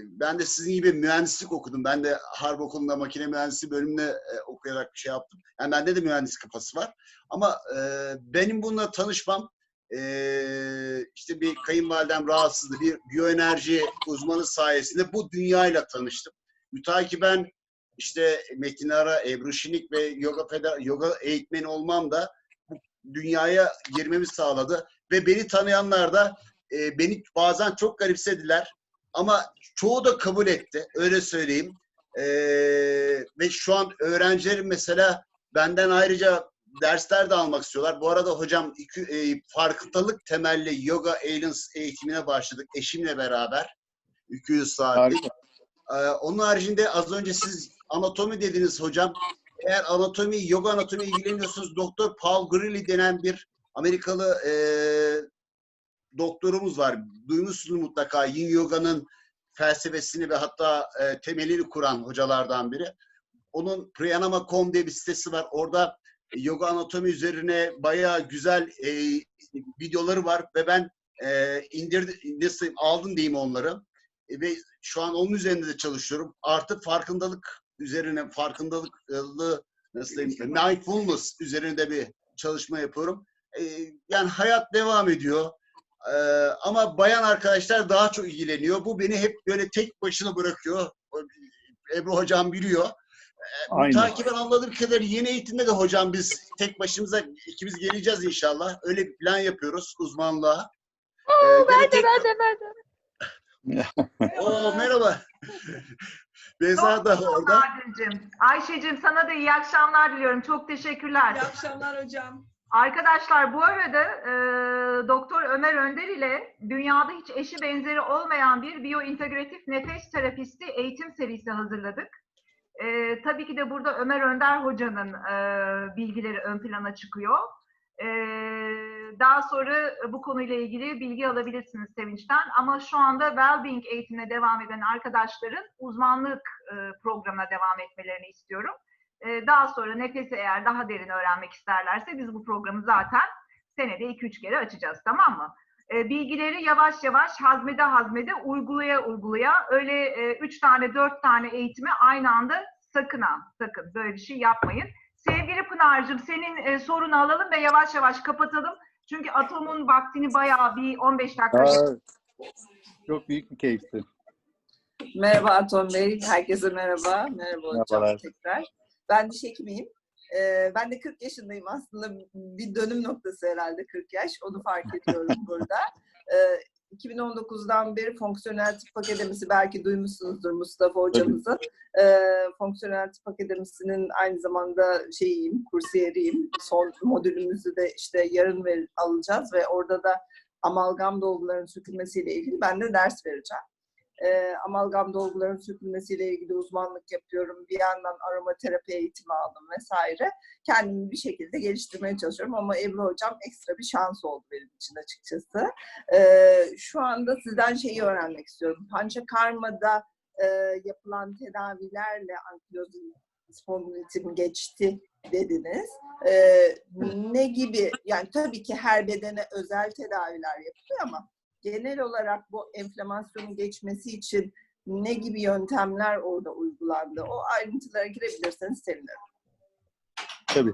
ben de sizin gibi mühendislik okudum. Ben de Harp Okulu'nda makine mühendisliği bölümünde e, okuyarak bir şey yaptım. Yani bende de mühendis kafası var. Ama e, benim bununla tanışmam e, işte bir kayınvalidem rahatsızdı. Bir biyoenerji uzmanı sayesinde bu dünyayla tanıştım. Mütakiben işte Metin Ara, Ebru Şinik ve yoga, feder, yoga eğitmeni olmam da bu dünyaya girmemi sağladı. Ve beni tanıyanlar da e, beni bazen çok garipsediler. Ama çoğu da kabul etti. Öyle söyleyeyim. E, ve şu an öğrencilerim mesela benden ayrıca dersler de almak istiyorlar. Bu arada hocam iki, e, farkındalık temelli yoga Aliens eğitimine başladık eşimle beraber. 200 saatlik. Ee, onun haricinde az önce siz anatomi dediniz hocam. Eğer anatomi, yoga anatomi ilgileniyorsunuz Doktor Paul Grilly denen bir Amerikalı e, doktorumuz var. Duymuşsunuz mutlaka Yin Yoga'nın felsefesini ve hatta e, temelini kuran hocalardan biri. Onun Priyanama.com diye bir sitesi var. Orada yoga anatomi üzerine bayağı güzel e, videoları var ve ben e, indirdim, nasıl aldım diyeyim onları. E, ve şu an onun üzerinde de çalışıyorum. Artı farkındalık üzerine farkındalıklı nasıl diyeyim, mindfulness üzerinde bir çalışma yapıyorum. E, yani hayat devam ediyor. E, ama bayan arkadaşlar daha çok ilgileniyor. Bu beni hep böyle tek başına bırakıyor. Ebru hocam biliyor. Aynen. Takiben anladığım kadarıyla yeni eğitimde de hocam biz tek başımıza ikimiz geleceğiz inşallah. Öyle bir plan yapıyoruz uzmanlığa. Oo, ben de ben de ben de. Oo merhaba. Beyza da orada. Ayşe'cim sana da iyi akşamlar diliyorum. Çok teşekkürler. İyi akşamlar hocam. Arkadaşlar bu arada e, Doktor Ömer Önder ile dünyada hiç eşi benzeri olmayan bir biyointegratif nefes terapisti eğitim serisi hazırladık. E, tabii ki de burada Ömer Önder hocanın e, bilgileri ön plana çıkıyor. E, daha sonra bu konuyla ilgili bilgi alabilirsiniz Sevinç'ten. Ama şu anda Wellbeing eğitimine devam eden arkadaşların uzmanlık e, programına devam etmelerini istiyorum. Ee, Daha sonra nefesi eğer daha derin öğrenmek isterlerse biz bu programı zaten senede 2-3 kere açacağız tamam mı? Ee, Bilgileri yavaş yavaş hazmede hazmede uygulaya uygulaya öyle 3 tane 4 tane eğitimi aynı anda sakın ha sakın böyle bir şey yapmayın. Sevgili Pınar'cığım senin e, sorunu alalım ve yavaş yavaş kapatalım. Çünkü atomun vaktini bayağı bir 15 dakika çok büyük bir keyifti. Merhaba Atom Bey. Herkese merhaba. Merhaba hocam Merhabalar. tekrar. Ben diş hekimiyim. Ee, ben de 40 yaşındayım aslında. Bir dönüm noktası herhalde 40 yaş. Onu fark ediyorum burada. Ee, 2019'dan beri Fonksiyonel Tıp Akademisi belki duymuşsunuzdur Mustafa hocamızın. Ee, Fonksiyonel Tıp Akademisi'nin aynı zamanda şeyiyim, kursiyeriyim. Son modülümüzü de işte yarın ver, alacağız ve orada da amalgam dolguların sökülmesiyle ilgili ben de ders vereceğim. Ee, amalgam dolguların sökülmesiyle ilgili uzmanlık yapıyorum. Bir yandan aromaterapi eğitimi aldım vesaire. Kendimi bir şekilde geliştirmeye çalışıyorum ama Ebru Hocam ekstra bir şans oldu benim için açıkçası. Ee, şu anda sizden şeyi öğrenmek istiyorum. Panchakarma'da e, yapılan tedavilerle ankilozun spondilitim geçti dediniz. Ee, ne gibi, yani tabii ki her bedene özel tedaviler yapılıyor ama genel olarak bu enflamasyonun geçmesi için ne gibi yöntemler orada uygulandı? O ayrıntılara girebilirseniz sevinirim. Tabii.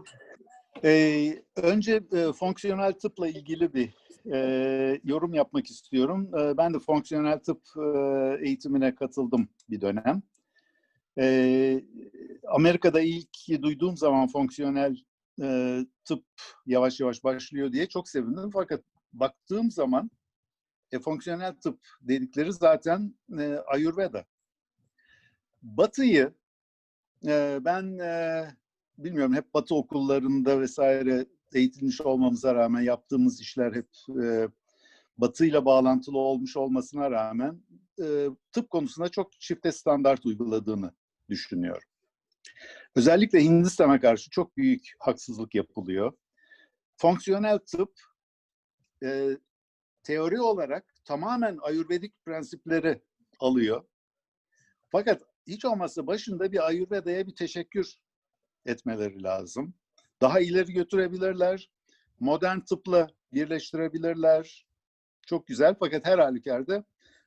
Ee, önce e, fonksiyonel tıpla ilgili bir e, yorum yapmak istiyorum. E, ben de fonksiyonel tıp e, eğitimine katıldım bir dönem. E, Amerika'da ilk duyduğum zaman fonksiyonel e, tıp yavaş yavaş başlıyor diye çok sevindim. Fakat baktığım zaman e, fonksiyonel tıp dedikleri zaten e, Ayurveda. Batı'yı e, ben e, bilmiyorum hep Batı okullarında vesaire eğitilmiş olmamıza rağmen yaptığımız işler hep e, Batı ile bağlantılı olmuş olmasına rağmen e, tıp konusunda çok çifte standart uyguladığını düşünüyorum. Özellikle Hindistan'a karşı çok büyük haksızlık yapılıyor. Fonksiyonel tıp e, teori olarak tamamen ayurvedik prensipleri alıyor. Fakat hiç olmazsa başında bir ayurveda'ya bir teşekkür etmeleri lazım. Daha ileri götürebilirler. Modern tıpla birleştirebilirler. Çok güzel fakat her halükarda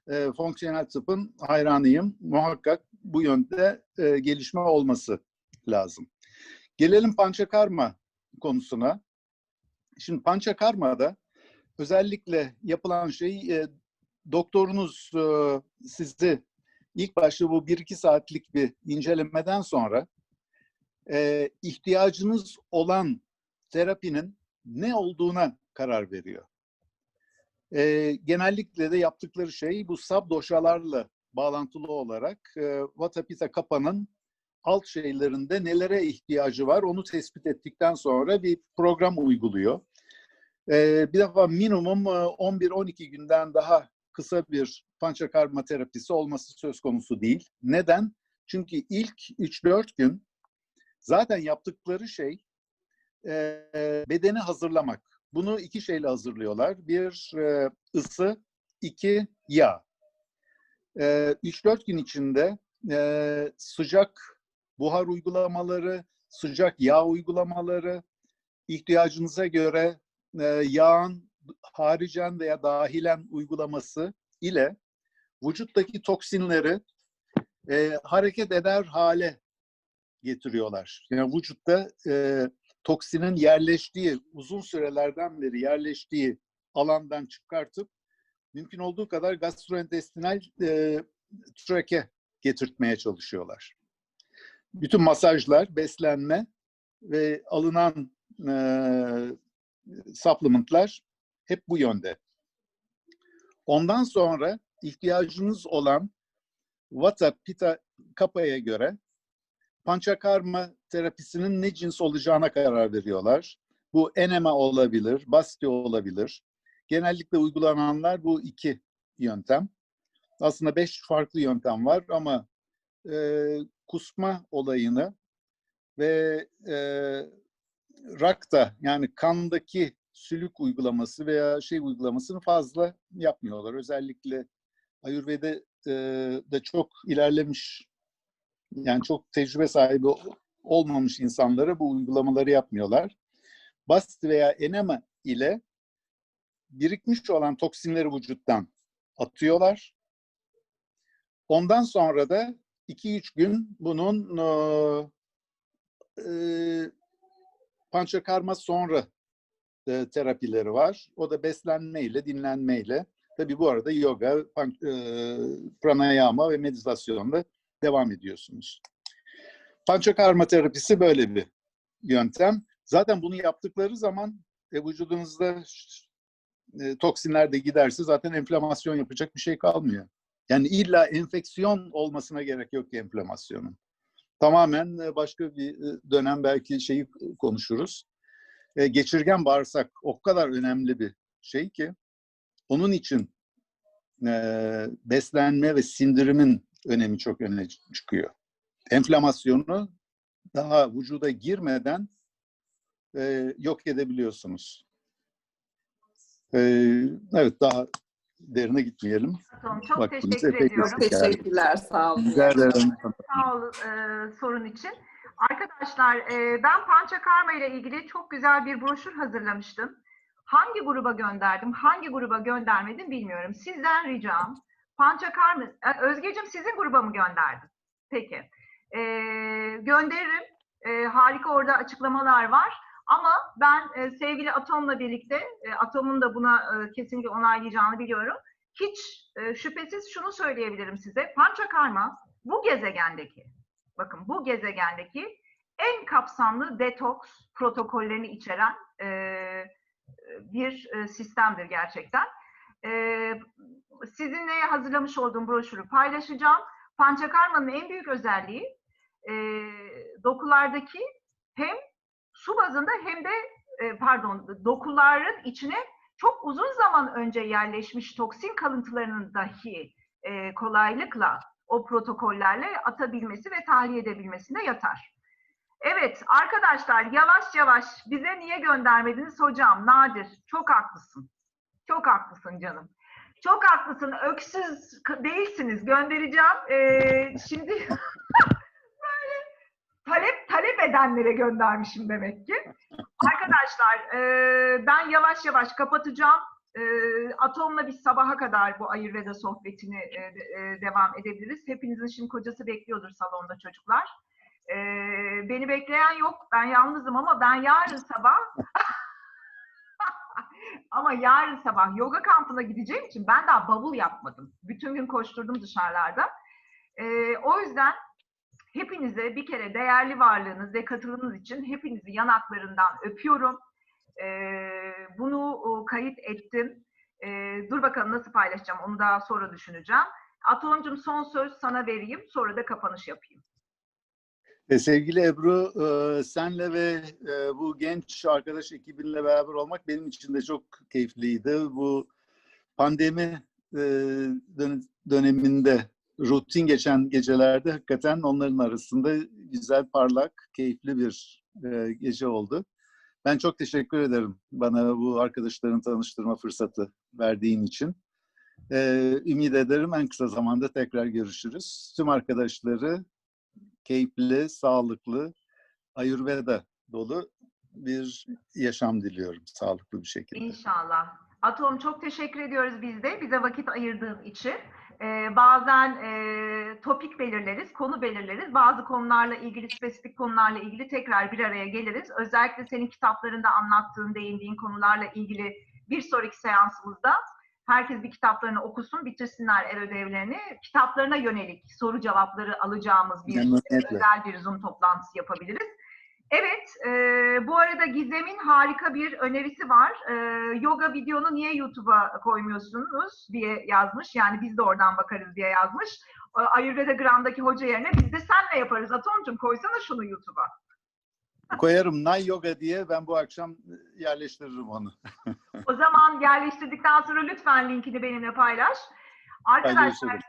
e, fonksiyonel tıpın hayranıyım. Muhakkak bu yönde e, gelişme olması lazım. Gelelim pançakarma konusuna. Şimdi pançakarmada özellikle yapılan şey e, doktorunuz e, sizi ilk başta bu 1-2 saatlik bir incelemeden sonra e, ihtiyacınız olan terapinin ne olduğuna karar veriyor. E, genellikle de yaptıkları şey bu subdoşalarla bağlantılı olarak e, Vata Pitta Kapa'nın alt şeylerinde nelere ihtiyacı var onu tespit ettikten sonra bir program uyguluyor. E, bir defa minimum e, 11-12 günden daha kısa bir pançakarma terapisi olması söz konusu değil. Neden? Çünkü ilk 3-4 gün zaten yaptıkları şey e, bedeni hazırlamak. Bunu iki şeyle hazırlıyorlar. Bir e, ısı, iki yağ. E, 3-4 gün içinde e, sıcak buhar uygulamaları, sıcak yağ uygulamaları, ihtiyacınıza göre e, yağın haricen veya dahilen uygulaması ile vücuttaki toksinleri e, hareket eder hale getiriyorlar. Yani vücutta e, toksinin yerleştiği, uzun sürelerden beri yerleştiği alandan çıkartıp mümkün olduğu kadar gastrointestinal e, trake getirtmeye çalışıyorlar. Bütün masajlar, beslenme ve alınan e, supplementlar hep bu yönde. Ondan sonra ihtiyacınız olan Vata Pitta Kapa'ya göre pançakarma terapisinin ne cins olacağına karar veriyorlar. Bu enema olabilir, basti olabilir. Genellikle uygulananlar bu iki yöntem. Aslında beş farklı yöntem var ama e, kusma olayını ve e, rakta yani kandaki sülük uygulaması veya şey uygulamasını fazla yapmıyorlar. Özellikle Ayurveda e, de çok ilerlemiş yani çok tecrübe sahibi olmamış insanlara bu uygulamaları yapmıyorlar. Basit veya enema ile birikmiş olan toksinleri vücuttan atıyorlar. Ondan sonra da 2-3 gün bunun e, pançakarma sonra e, terapileri var. O da beslenmeyle, dinlenmeyle. Tabi bu arada yoga, pan, e, pranayama ve meditasyonla devam ediyorsunuz. Pançakarma terapisi böyle bir yöntem. Zaten bunu yaptıkları zaman e, vücudunuzda e, toksinler de giderse zaten enflamasyon yapacak bir şey kalmıyor. Yani illa enfeksiyon olmasına gerek yok ki enflamasyonun. Tamamen e, başka bir e, dönem belki şeyi konuşuruz. E, geçirgen bağırsak o kadar önemli bir şey ki onun için beslenme ve sindirimin önemi çok öne çıkıyor. Enflamasyonu daha vücuda girmeden yok edebiliyorsunuz. Evet daha derine gitmeyelim. Tamam, çok Vaktinize teşekkür ediyorum. Teşekkürler, sağ olun. Rica ederim. Sağ ol e, sorun için. Arkadaşlar e, ben Pançakarma ile ilgili çok güzel bir broşür hazırlamıştım. Hangi gruba gönderdim, hangi gruba göndermedim bilmiyorum. Sizden ricam Pançakarma, e, Özgeciğim sizin gruba mı gönderdim? Peki. E, gönderirim. E, harika orada açıklamalar var. Ama ben e, sevgili Atom'la birlikte, e, Atom'un da buna e, kesinlikle onaylayacağını biliyorum. Hiç e, şüphesiz şunu söyleyebilirim size. Pançakarma bu gezegendeki, bakın bu gezegendeki en kapsamlı detoks protokollerini içeren e, bir e, sistemdir gerçekten. E, sizinle hazırlamış olduğum broşürü paylaşacağım. Pançakarma'nın en büyük özelliği e, dokulardaki hem su bazında hem de e, pardon dokuların içine çok uzun zaman önce yerleşmiş toksin kalıntılarının dahi e, kolaylıkla o protokollerle atabilmesi ve tahliye edebilmesine yatar. Evet arkadaşlar yavaş yavaş bize niye göndermediniz hocam? Nadir çok haklısın. Çok haklısın canım. Çok haklısın. Öksüz değilsiniz. Göndereceğim. Ee, şimdi edenlere göndermişim demek ki. Arkadaşlar e, ben yavaş yavaş kapatacağım. E, Atom'la biz sabaha kadar bu Ayurveda sohbetini e, e, devam edebiliriz. Hepinizin şimdi kocası bekliyordur salonda çocuklar. E, beni bekleyen yok. Ben yalnızım ama ben yarın sabah ama yarın sabah yoga kampına gideceğim için ben daha bavul yapmadım. Bütün gün koşturdum dışarılarda. E, o yüzden hepinize bir kere değerli varlığınız ve katılımınız için hepinizi yanaklarından öpüyorum. Ee, bunu kayıt ettim. Ee, dur bakalım nasıl paylaşacağım onu daha sonra düşüneceğim. Atomcum son söz sana vereyim sonra da kapanış yapayım. E, sevgili Ebru, e, senle ve e, bu genç arkadaş ekibinle beraber olmak benim için de çok keyifliydi. Bu pandemi dön- döneminde rutin geçen gecelerde hakikaten onların arasında güzel, parlak, keyifli bir e, gece oldu. Ben çok teşekkür ederim bana bu arkadaşların tanıştırma fırsatı verdiğin için. E, ümit ederim en kısa zamanda tekrar görüşürüz. Tüm arkadaşları keyifli, sağlıklı, Ayurveda dolu bir yaşam diliyorum sağlıklı bir şekilde. İnşallah. Atom çok teşekkür ediyoruz biz de bize vakit ayırdığın için. Ee, bazen e, topik belirleriz, konu belirleriz. Bazı konularla ilgili, spesifik konularla ilgili tekrar bir araya geliriz. Özellikle senin kitaplarında anlattığın, değindiğin konularla ilgili bir sonraki seansımızda herkes bir kitaplarını okusun, bitirsinler ev ödevlerini. Kitaplarına yönelik soru cevapları alacağımız bir Memnuniyetle. özel bir Zoom toplantısı yapabiliriz. Evet, e, bu arada Gizem'in harika bir önerisi var. E, yoga videonu niye YouTube'a koymuyorsunuz diye yazmış. Yani biz de oradan bakarız diye yazmış. E, Ayurveda Gram'daki hoca yerine biz de senle yaparız. Atomcum koysana şunu YouTube'a. Koyarım Nay Yoga diye ben bu akşam yerleştiririm onu. O zaman yerleştirdikten sonra lütfen linkini benimle paylaş. Arkadaşlar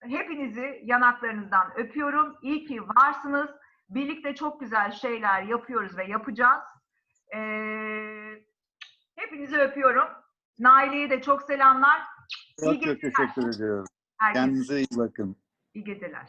hepinizi yanaklarınızdan öpüyorum. İyi ki varsınız. Birlikte çok güzel şeyler yapıyoruz ve yapacağız. Ee, hepinizi öpüyorum. Naile'ye de çok selamlar. İyi Çok çok geceler. teşekkür ediyorum. Herkese Kendinize iyi bakın. iyi geceler.